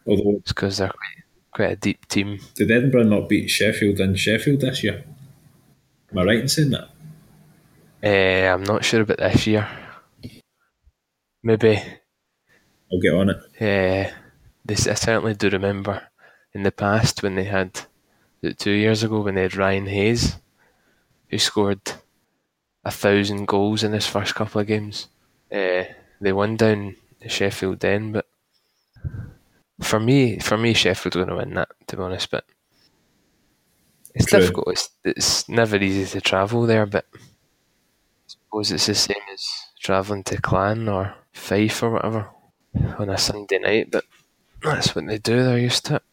Although, It's because they're quite, quite a deep team. did Edinburgh not beat Sheffield in Sheffield this year? Am I right in saying that? Uh, I'm not sure about this year. Maybe I'll get on it. Uh, this I certainly do remember in the past when they had two years ago when they had Ryan Hayes, who scored a thousand goals in his first couple of games. Uh, they won down to Sheffield then, but for me, for me, Sheffield going to win that. To be honest, but it's True. difficult. It's, it's never easy to travel there, but I suppose it's the same as travelling to Clan or Fife or whatever on a Sunday night, but that's what they do. They're used to it.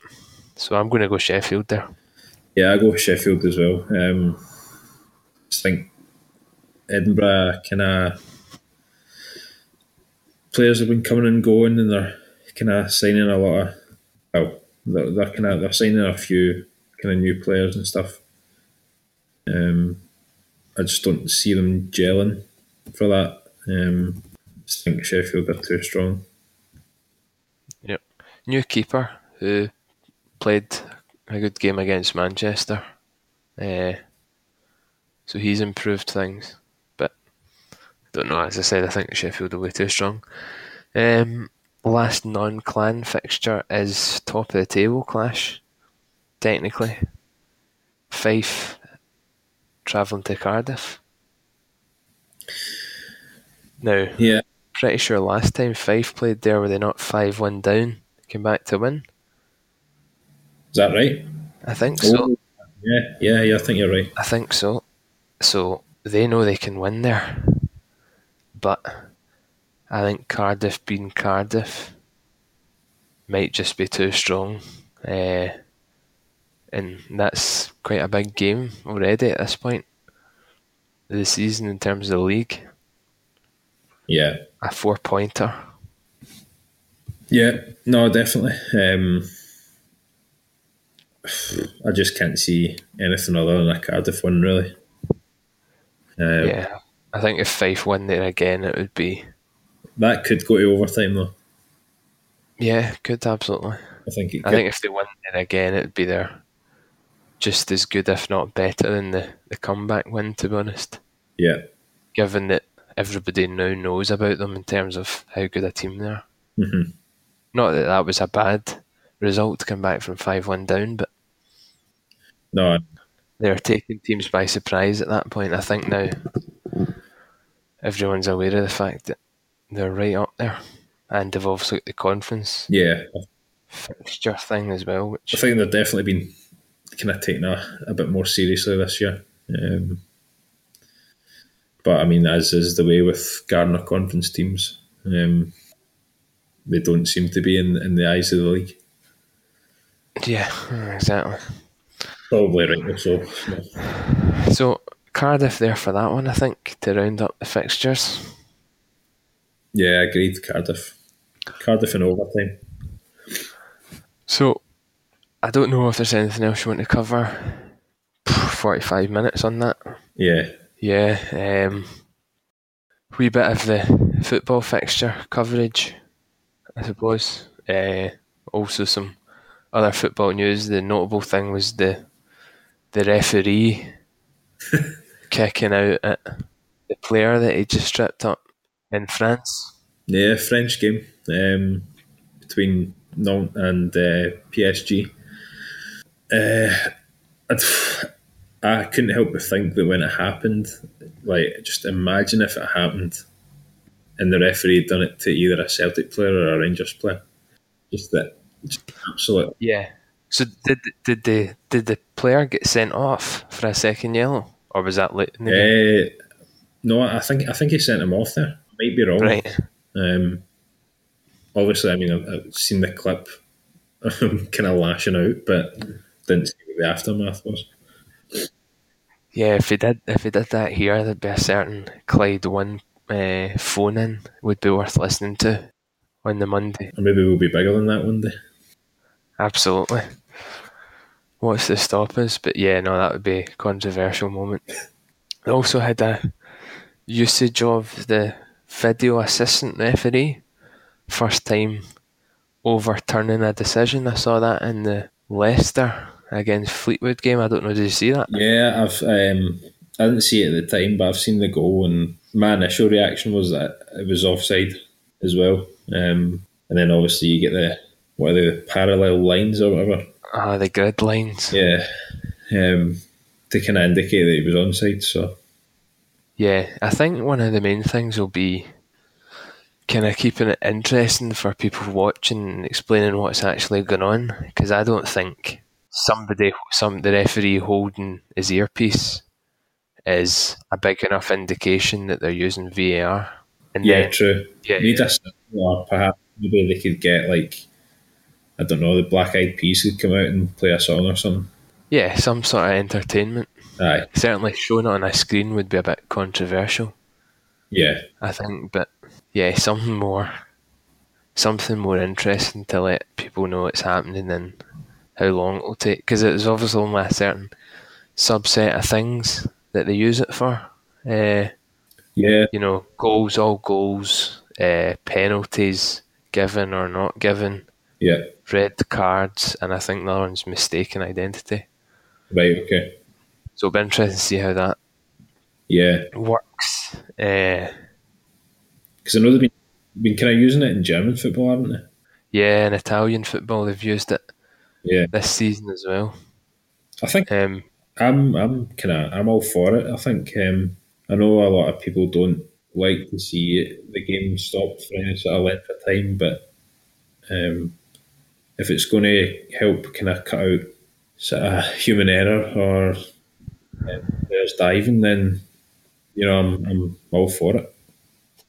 So I'm going to go Sheffield there. Yeah, I go Sheffield as well. Um, just think Edinburgh kind of players have been coming and going, and they're kind of signing a lot of. Well, they're, they're kind of they're signing a few kind of new players and stuff. Um, I just don't see them gelling for that. Um, just think Sheffield are too strong. Yep. New keeper who played a good game against Manchester. Uh, so he's improved things. But I don't know, as I said, I think Sheffield will be too strong. Um, last non clan fixture is top of the table clash, technically. Fife travelling to Cardiff. Now, Yeah, pretty sure last time Fife played there were they not 5 1 down, came back to win. is that right? I think oh, so. Oh, yeah, yeah, yeah. I think you're right. I think so. So they know they can win there. But I think Cardiff being Cardiff might just be too strong. Uh, and that's quite a big game already at this point of the season in terms of the league. Yeah, A four pointer. Yeah, no, definitely. Um, I just can't see anything other than a Cardiff win, really. Uh, Yeah. I think if Fife win there again, it would be. That could go to overtime, though. Yeah, could absolutely. I think it could. I think if they win there again, it'd be there just as good, if not better, than the, the comeback win, to be honest. yeah. Given that everybody now knows about them in terms of how good a team they are. hmm Not that that was a bad result to come back from 5 1 down, but No, they're taking teams by surprise at that point. I think now everyone's aware of the fact that they're right up there. And they've obviously got the conference yeah. fixture thing as well, I think they've definitely been kind of taken a, a bit more seriously this year. Um, but I mean, as is the way with Gardiner Conference teams, um, they don't seem to be in, in the eyes of the league. yeah, exactly. Probably right. So, So Cardiff there for that one, I think, to round up the fixtures. Yeah, agreed. Cardiff, Cardiff in overtime. So I don't know if there's anything else you want to cover. Forty-five minutes on that. Yeah, Yeah, um, wee bit of the football fixture coverage, I suppose. Uh, also some other football news. The notable thing was the the referee kicking out at the player that he just stripped up in France. yeah. French game um, between Nantes and uh, PSG. Uh, I couldn't help but think that when it happened, like just imagine if it happened, and the referee had done it to either a Celtic player or a Rangers player. Just that, just absolute. Yeah. So did did the did the player get sent off for a second yellow, or was that late? in the? Uh, no, I think I think he sent him off there. Might be wrong. Right. Um, obviously, I mean, I've, I've seen the clip, kind of lashing out, but didn't see what the aftermath was. Yeah, if he did if he did that here, there'd be a certain Clyde one uh, phone in would be worth listening to on the Monday. Or maybe we'll be bigger than that one day. Absolutely. What's the stop us? But yeah, no, that would be a controversial moment. They also had a usage of the video assistant referee. First time overturning a decision. I saw that in the Leicester against Fleetwood game. I don't know, did you see that? Yeah, I've um, I didn't see it at the time, but I've seen the goal, and my initial reaction was that it was offside as well. Um, and then obviously you get the what are they, the parallel lines or whatever. Ah, the grid lines. Yeah, um, to kind of indicate that he was onside. So Yeah, I think one of the main things will be kind of keeping it interesting for people watching and explaining what's actually going on. Because I don't think somebody, some the referee holding his earpiece, is a big enough indication that they're using VAR. And yeah, then, true. yeah, Need a or perhaps maybe they could get like I don't know, the Black Eyed Peas could come out and play a song or something. yeah, some sort of entertainment. Aye, Certainly, showing it on a screen would be a bit controversial. yeah, I think, but yeah, something more, something more interesting to let people know it's happening and how long it'll take. Because it's obviously only a certain subset of things that they use it for. Uh, yeah, you know, goals, all goals, uh, penalties, given or not given, yeah. red cards, and I think the other one's mistaken identity. Right, okay, So it'll be interesting to see how that yeah. works. Uh, Because I know they've been been kind of using it in German football, haven't they? yeah, in Italian football, they've used it Yeah, this season as well. I think Um, I'm I'm kind of I'm all for it. I think um, I know a lot of people don't like to see it, the game stopped for any sort of length of time, but um, if it's going to help kind of cut out sort of human error or um, players diving, then you know I'm I'm all for it.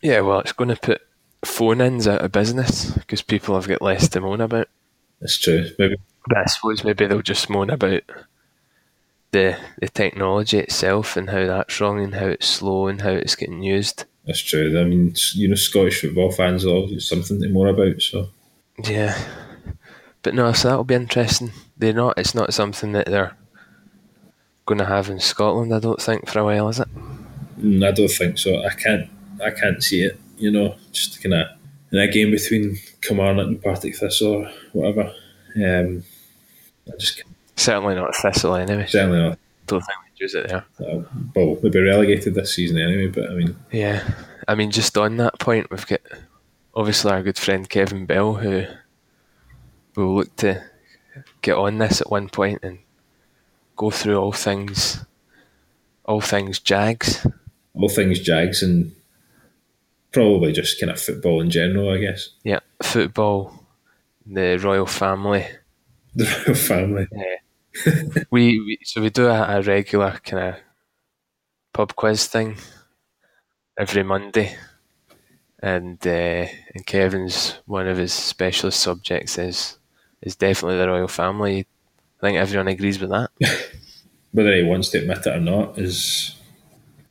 yeah, well, it's going to put phone-ins out of business because people have got less to moan about. That's true. Maybe But I suppose maybe they'll just moan about the the technology itself and how that's wrong and how it's slow and how it's getting used. that's true. I mean, you know, Scottish football fans are always something to more about. So Yeah, but no, so that'll be interesting. They're not. It's not something that they're going to have in Scotland. I don't think for a while, is it? Mm, I don't think so. I can't. I can't see it. You know, just kind of in a game between Kilmarnock and Partick Thistle or whatever. Um, I just can't, Certainly not Thistle anyway. certainly not. Don't think we'd use it there. Uh, well, we'll be relegated this season anyway. But I mean, Yeah, I mean, just on that point, we've got obviously our good friend Kevin Bell who will look to get on this at one point and go through all things, all things Jags. all things Jags and probably just kind of football in general. I guess Yeah, football, the royal family. the royal family. we, we so we do a, a regular kind of pub quiz thing every Monday, and uh, and Kevin's one of his specialist subjects is is definitely the royal family. I think everyone agrees with that. Whether he wants to admit it or not is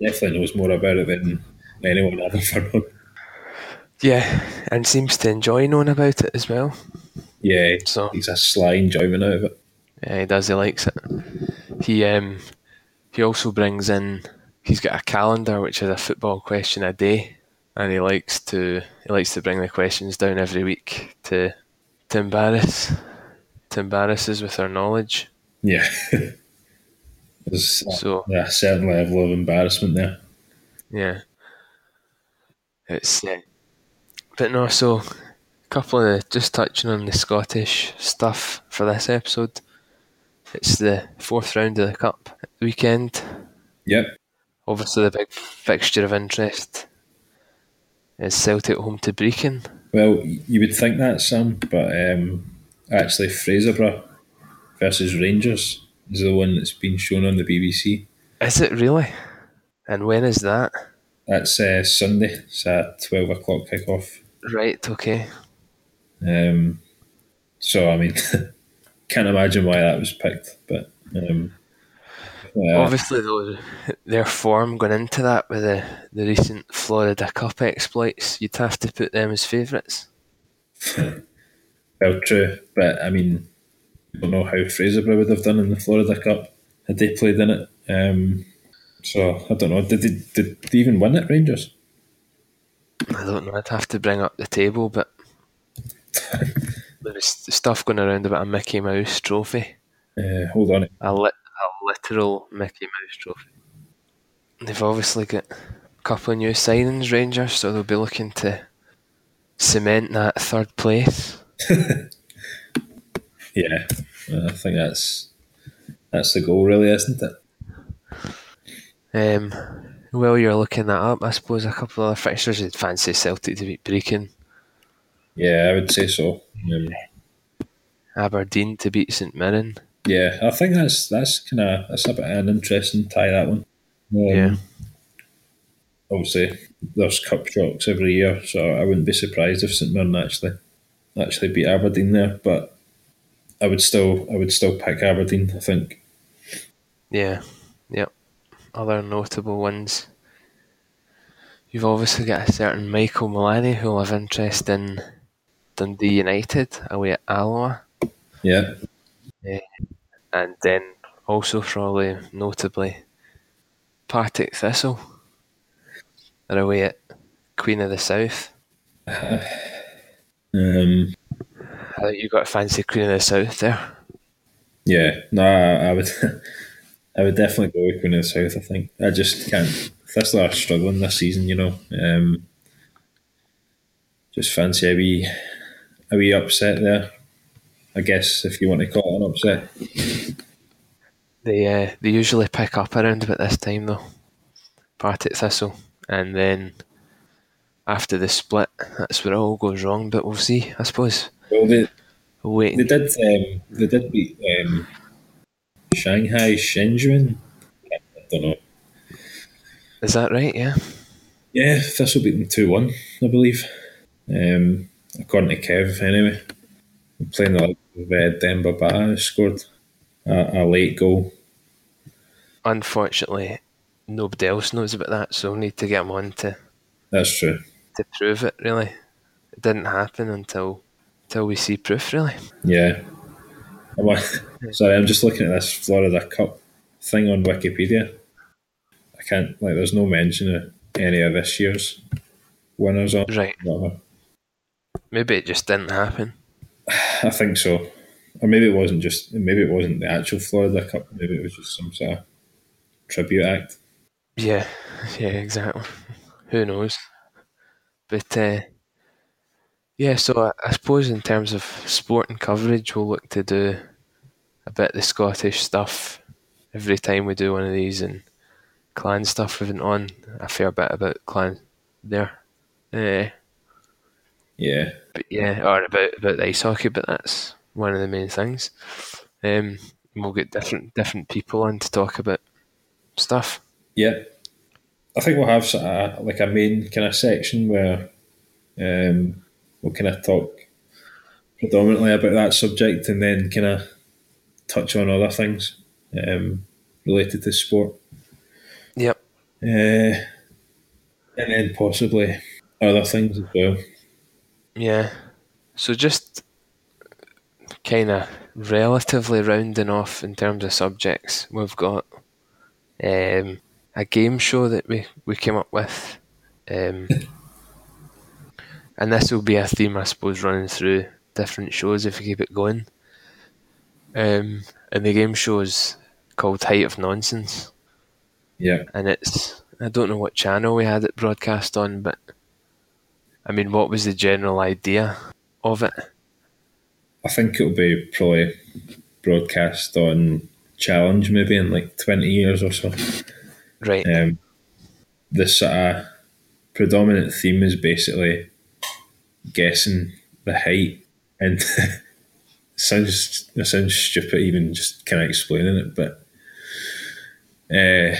definitely knows more about it than anyone I've ever known. Yeah, and seems to enjoy knowing about it as well. Yeah, So he's a sly enjoyment out of it. yeah, he does. He likes it. He um he also brings in. He's got a calendar which is a football question a day, and he likes to he likes to bring the questions down every week to to embarrass to embarrass us with our knowledge. Yeah. There's So a certain level of embarrassment there. yeah, it's uh, but no. So a couple of just touching on the Scottish stuff for this episode. It's the fourth round of the cup weekend. Yep. Obviously, the big fixture of interest is Celtic home to Brechin. Well, you would think that, Sam, but um, actually, Fraserburgh versus Rangers is the one that's been shown on the BBC. Is it really? And when is that? That's uh, Sunday. It's a 12 o'clock kickoff. Right, okay. Um, so, I mean, can't imagine why that was picked, but. Um, yeah. Obviously, though, their form going into that with the, the recent Florida Cup exploits, you'd have to put them as favourites. well, true, but I mean, I don't know how Fraserburgh would have done in the Florida Cup had they played in it. Um, so I don't know. Did they, did they even win it, Rangers? I don't know. I'd have to bring up the table, but there was stuff going around about a Mickey Mouse trophy. Uh, hold on. A, li- a literal Mickey Mouse trophy. They've obviously got a couple of new signings, Rangers, so they'll be looking to cement that third place. yeah, I think that's that's the goal, really, isn't it? Um, while you're looking that up, I suppose a couple of other fixtures you'd fancy Celtic to beat Brechin. Yeah, I would say so. Um, Aberdeen to beat St Mirren. Yeah, I think that's that's kind of that's a bit an interesting tie that one. Um, yeah. Obviously, there's cup shocks every year, so I wouldn't be surprised if St Mirren actually actually beat Aberdeen there. But I would still I would still pick Aberdeen. I think. Yeah. Yep. Other notable ones. You've obviously got a certain Michael Maloney who'll have interest in Dundee United away at Alloa. Yeah. Yeah. And then also probably notably Partick Thistle. They're away at Queen of the South. Um, I think you've got a fancy Queen of the South there. yeah, no, I, I would, I would definitely go with Queen of the South. I think I just can't. Thistle are struggling this season, you know. Um, just fancy a wee, a wee upset there. I guess if you want to call it an upset. They uh, they usually pick up around about this time though. Partick Thistle. And then after the split, that's where it all goes wrong, but we'll see, I suppose. Well, they wait. they did um, they did beat um, Shanghai Shenhua. I don't know. Is that right? Yeah. Yeah, Thistle beat them two one, I believe. Um, according to Kev, anyway. Playing the like uh, Demba Ba scored a, a late goal. Unfortunately, nobody else knows about that, so we'll need to get them on to, That's true. To prove it, really. It didn't happen until until we see proof, really. Yeah. I'm, uh, sorry, I'm just looking at this Florida Cup thing on Wikipedia. I can't like. There's no mention of any of this year's winners on. Right. Whatever. Maybe it just didn't happen. I think so. Or maybe it wasn't just. Maybe it wasn't the actual Florida Cup. Maybe it was just some sort of tribute act. Yeah, yeah, exactly. Who knows? But uh, yeah, so I, I suppose in terms of sport and coverage, we'll look to do a bit of the Scottish stuff every time we do one of these, and clan stuff we've been on a fair bit about clan there. Uh, Yeah. but yeah, or about about the ice hockey, but that's one of the main things. Um, we'll get different different people on to talk about stuff. Yeah. I think we'll have sort of like a main kind of section where um, we'll kind of talk predominantly about that subject and then kind of touch on other things um, related to sport. Yep. Uh, and then possibly other things as well. Yeah. So just kind of relatively rounding off in terms of subjects, we've got um, a game show that we, we came up with. Um, and this will be a theme, I suppose, running through different shows if we keep it going. Um, and the game show is called Height of Nonsense. Yeah. And it's, I don't know what channel we had it broadcast on, but I mean, what was the general idea? of it? I think it'll be probably broadcast on Challenge maybe in like 20 years or so. Right. Um, the sort of predominant theme is basically guessing the height and sounds it sounds stupid even just kind of explaining it but uh,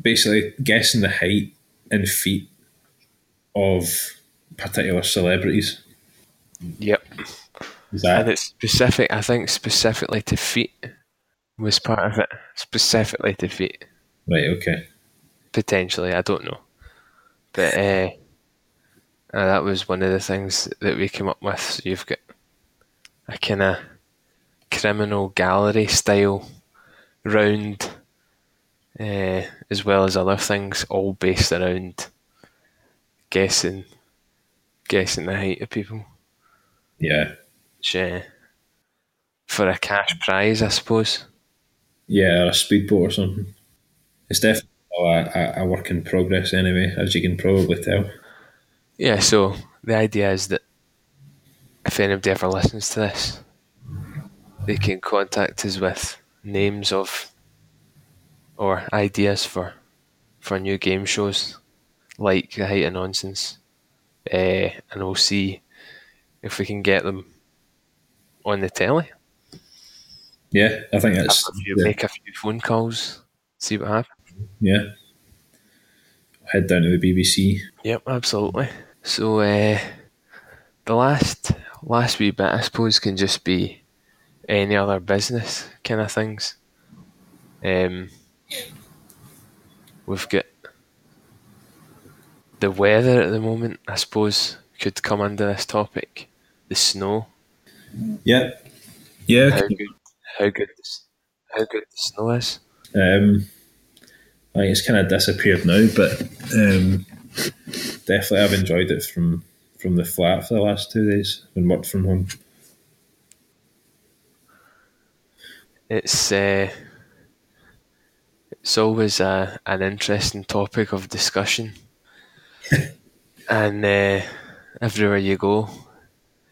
basically guessing the height and feet of particular celebrities Yep. is And that it's specific. I think specifically to feet was part of it. Specifically to feet, right okay potentially. I don't know, but uh, uh, that was one of the things that we came up with. So you've got a kind of criminal gallery style round, uh, as well as other things, all based around guessing, guessing the height of people. yeah Which, uh, for a cash prize, I suppose. yeah or a speedboat or something it's definitely a, a, work in progress anyway as you can probably tell Yeah, so the idea is that if anybody ever listens to this, they can contact us with names of or ideas for for new game shows like the height of nonsense, uh, and we'll see if we can get them on the telly. yeah I think that's If you yeah. make a few phone calls, see what happens. Yeah. Head down to the BBC. Yep, absolutely. So uh, the last last wee bit, I suppose, can just be any other business kind of things. Um, we've got the weather at the moment. I suppose could come under this topic. The snow, Yeah. Yeah. how good, how good, the, how good the snow is. Um, I think it's kind of disappeared now, but um, definitely I've enjoyed it from from the flat for the last two days and worked from home. It's uh, it's always a, an interesting topic of discussion, and uh, everywhere you go,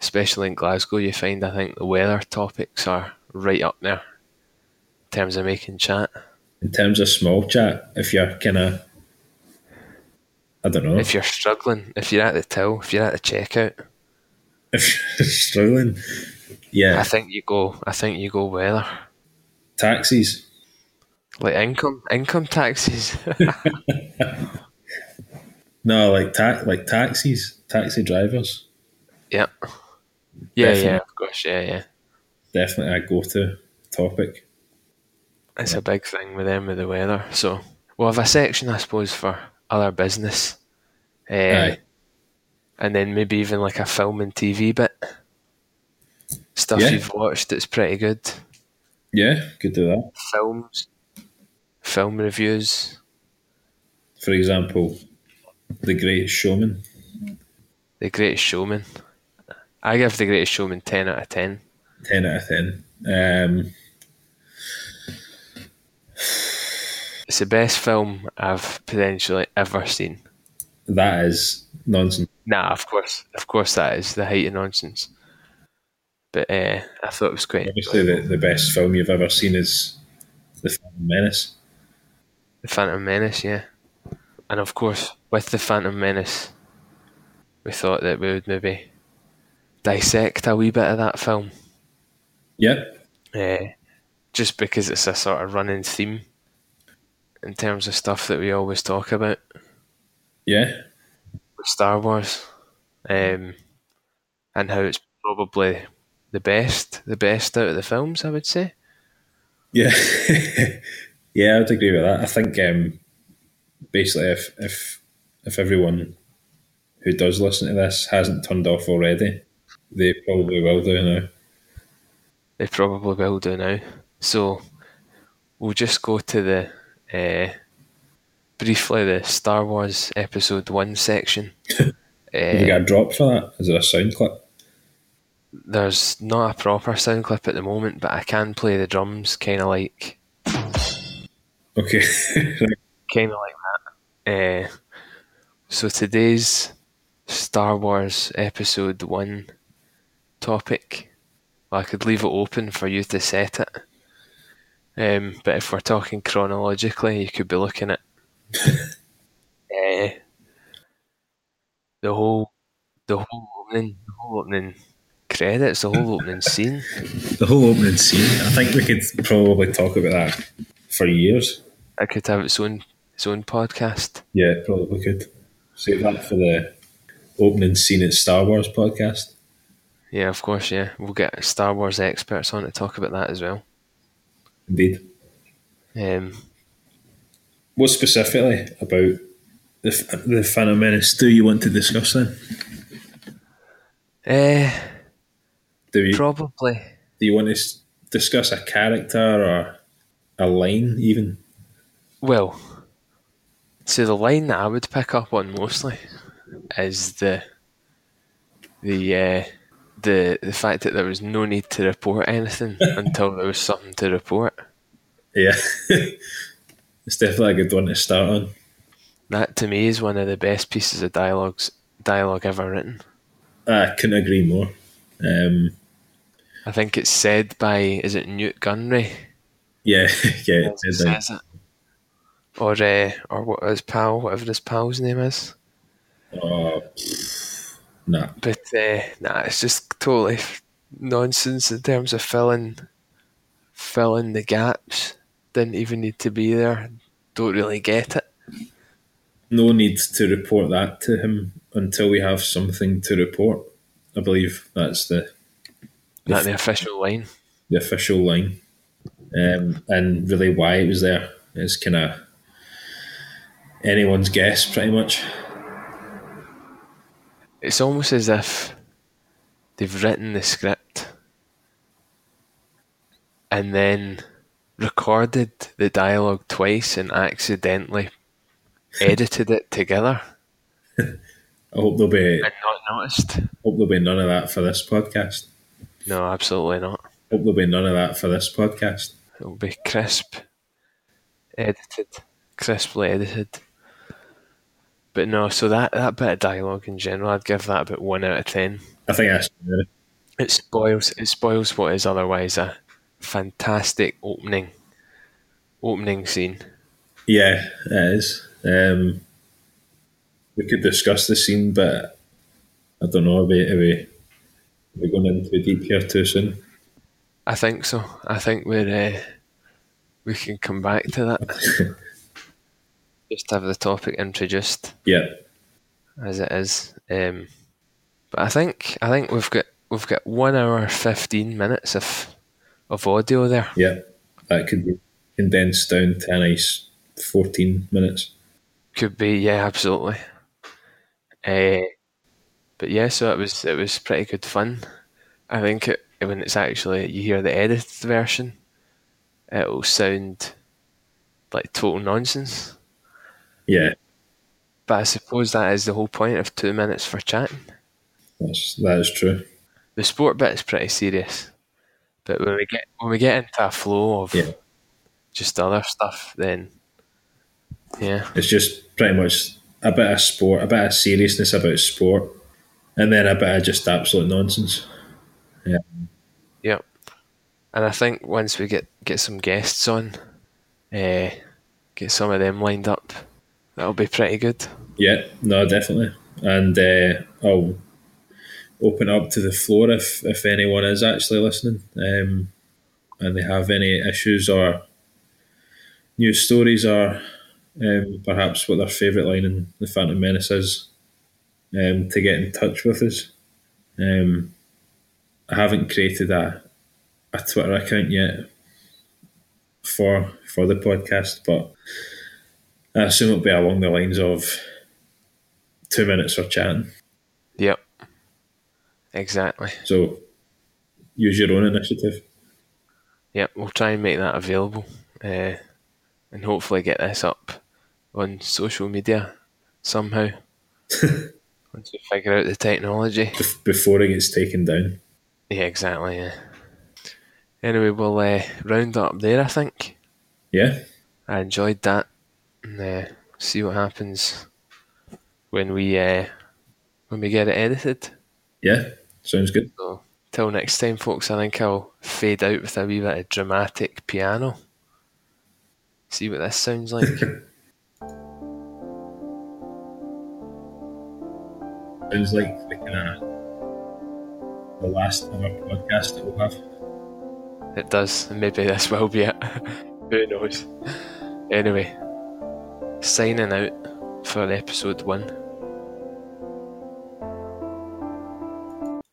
especially in Glasgow, you find I think the weather topics are right up there in terms of making chat. In terms of small chat, if you're kind of, I don't know, If you're struggling, if you're at the till, if you're at the checkout, if you're struggling, yeah, I think you go. I think you go weather taxis. like income income taxes. No, like ta- like taxis, taxi drivers. yep. Yeah, yeah, of course, yeah, yeah. Definitely a go-to topic. It's a big thing with them with the weather. So we'll have a section, I suppose, for other business, uh, Aye. and then maybe even like a film and TV bit. Stuff Yeah. you've watched that's pretty good. Yeah, could do that. Films, film reviews. For example, The Great Showman. The Great Showman. I give The Great Showman ten out of ten. 10 out of 10. Um, It's the best film I've potentially ever seen. that is nonsense. Nah, of course, of course, that is the height of nonsense. But uh, I thought it was quite Obviously, the, the best film you've ever seen is The Phantom Menace. The Phantom Menace, yeah. And of course, with the Phantom Menace, we thought that we would maybe dissect a wee bit of that film, Yep. uh, just because it's a sort of running theme in terms of stuff that we always talk about Yeah. with Star Wars, um, and how it's probably the best, the best out of the films, I would say. Yeah. yeah, I would agree with that. I think um, basically, if, if, if everyone who does listen to this hasn't turned off already, they probably will do now. They probably will do now. So we'll just go to the uh, briefly the Star Wars Episode One section. Have you Uh, got a drop for that? Is there a sound clip? there's not a proper sound clip at the moment, but I can play the drums, kind of like Okay. kind of like that. Uh, so today's Star Wars Episode One topic. I could leave it open for you to set it. Um, but if we're talking chronologically, you could be looking at uh, the whole, the whole opening, the whole opening credits, the whole opening scene. The whole opening scene. I think we could probably talk about that for years. It could have its own its own podcast. Yeah, probably could. Save that for the opening scene at Star Wars podcast. Yeah, of course. Yeah, we'll get Star Wars experts on to talk about that as well. Indeed. Um, What specifically about the the Phantom Menace do you want to discuss then? eh, Do you probably. do you want to s- discuss a character or a line even? Well, so the line that I would pick up on mostly is the the uh, the the fact that there was no need to report anything until there was something to report. Yeah, it's definitely a good one to start on. That to me is one of the best pieces of dialogues dialogue ever written. I couldn't agree more. Um, I think it's said by is it Nute Gunray? yeah, yeah, it who is, says it. Or uh, or what his pal, whatever his pal's name is. oh, pff, nah, But uh, nah, it's just totally nonsense in terms of filling filling the gaps. Didn't even need to be there. Don't really get it. no need to report that to him until we have something to report. I believe that's the Not the official line. the official line, um, and really why it was there is kind of anyone's guess, pretty much. It's almost as if they've written the script and then recorded the dialogue twice and accidentally edited it together I hope there'll be and not noticed. hope there'll be none of that for this podcast. No, absolutely not. Hope there'll be none of that for this podcast. It'll be crisp, edited, crisply edited. But no, so that, that bit of dialogue in general, I'd give that about one out of ten. I think that's It spoils it spoils what is otherwise a fantastic opening opening scene. yeah, it is. Um, we could discuss the scene, but I don't know. Are we, are we, are we going into deep here too soon? I think so. I think we're uh, we can come back to that. Just have the topic introduced Yeah, as it is. Um, but I think I think we've got we've got one hour fifteen minutes of of audio there. yeah, that could be condensed down to a nice fourteen minutes. Could be, yeah, absolutely. Uh, but yeah, so it was it was pretty good fun. I think it, when it's actually you hear the edited version, it'll sound like total nonsense. Yeah, But I suppose that is the whole point of two minutes for chatting. that's that is true. The sport bit is pretty serious, but when we get when we get into a flow of Yeah. just other stuff, then yeah, It's just pretty much a bit of sport, a bit of seriousness about sport, and then a bit of just absolute nonsense. Yeah. Yep. And I think once we get get some guests on, uh, get some of them lined up, that'll be pretty good. Yeah, no, definitely. And uh, I'll open up to the floor if, if anyone is actually listening um, and they have any issues or news stories or um, perhaps what their favourite line in The Phantom Menace is um, to get in touch with us. Um, I haven't created a, a Twitter account yet for for the podcast, but I assume it'll be along the lines of two minutes for chatting. Yep. Exactly. So use your own initiative. Yep. We'll try and make that available, uh, and hopefully get this up on social media somehow. Once we figure out the technology. bef- before it gets taken down. Yeah, exactly. Yeah. Anyway, we'll uh, round up there. I think Yeah, I enjoyed that, and uh, see what happens when we uh, when we get it edited. Yeah, sounds good. So till next time, folks. I think I'll fade out with a wee bit of dramatic piano. See what this sounds like. Sounds like the kind of the last ever podcast that we'll have. it does, maybe this will be it. Who knows? Anyway, signing out for episode one.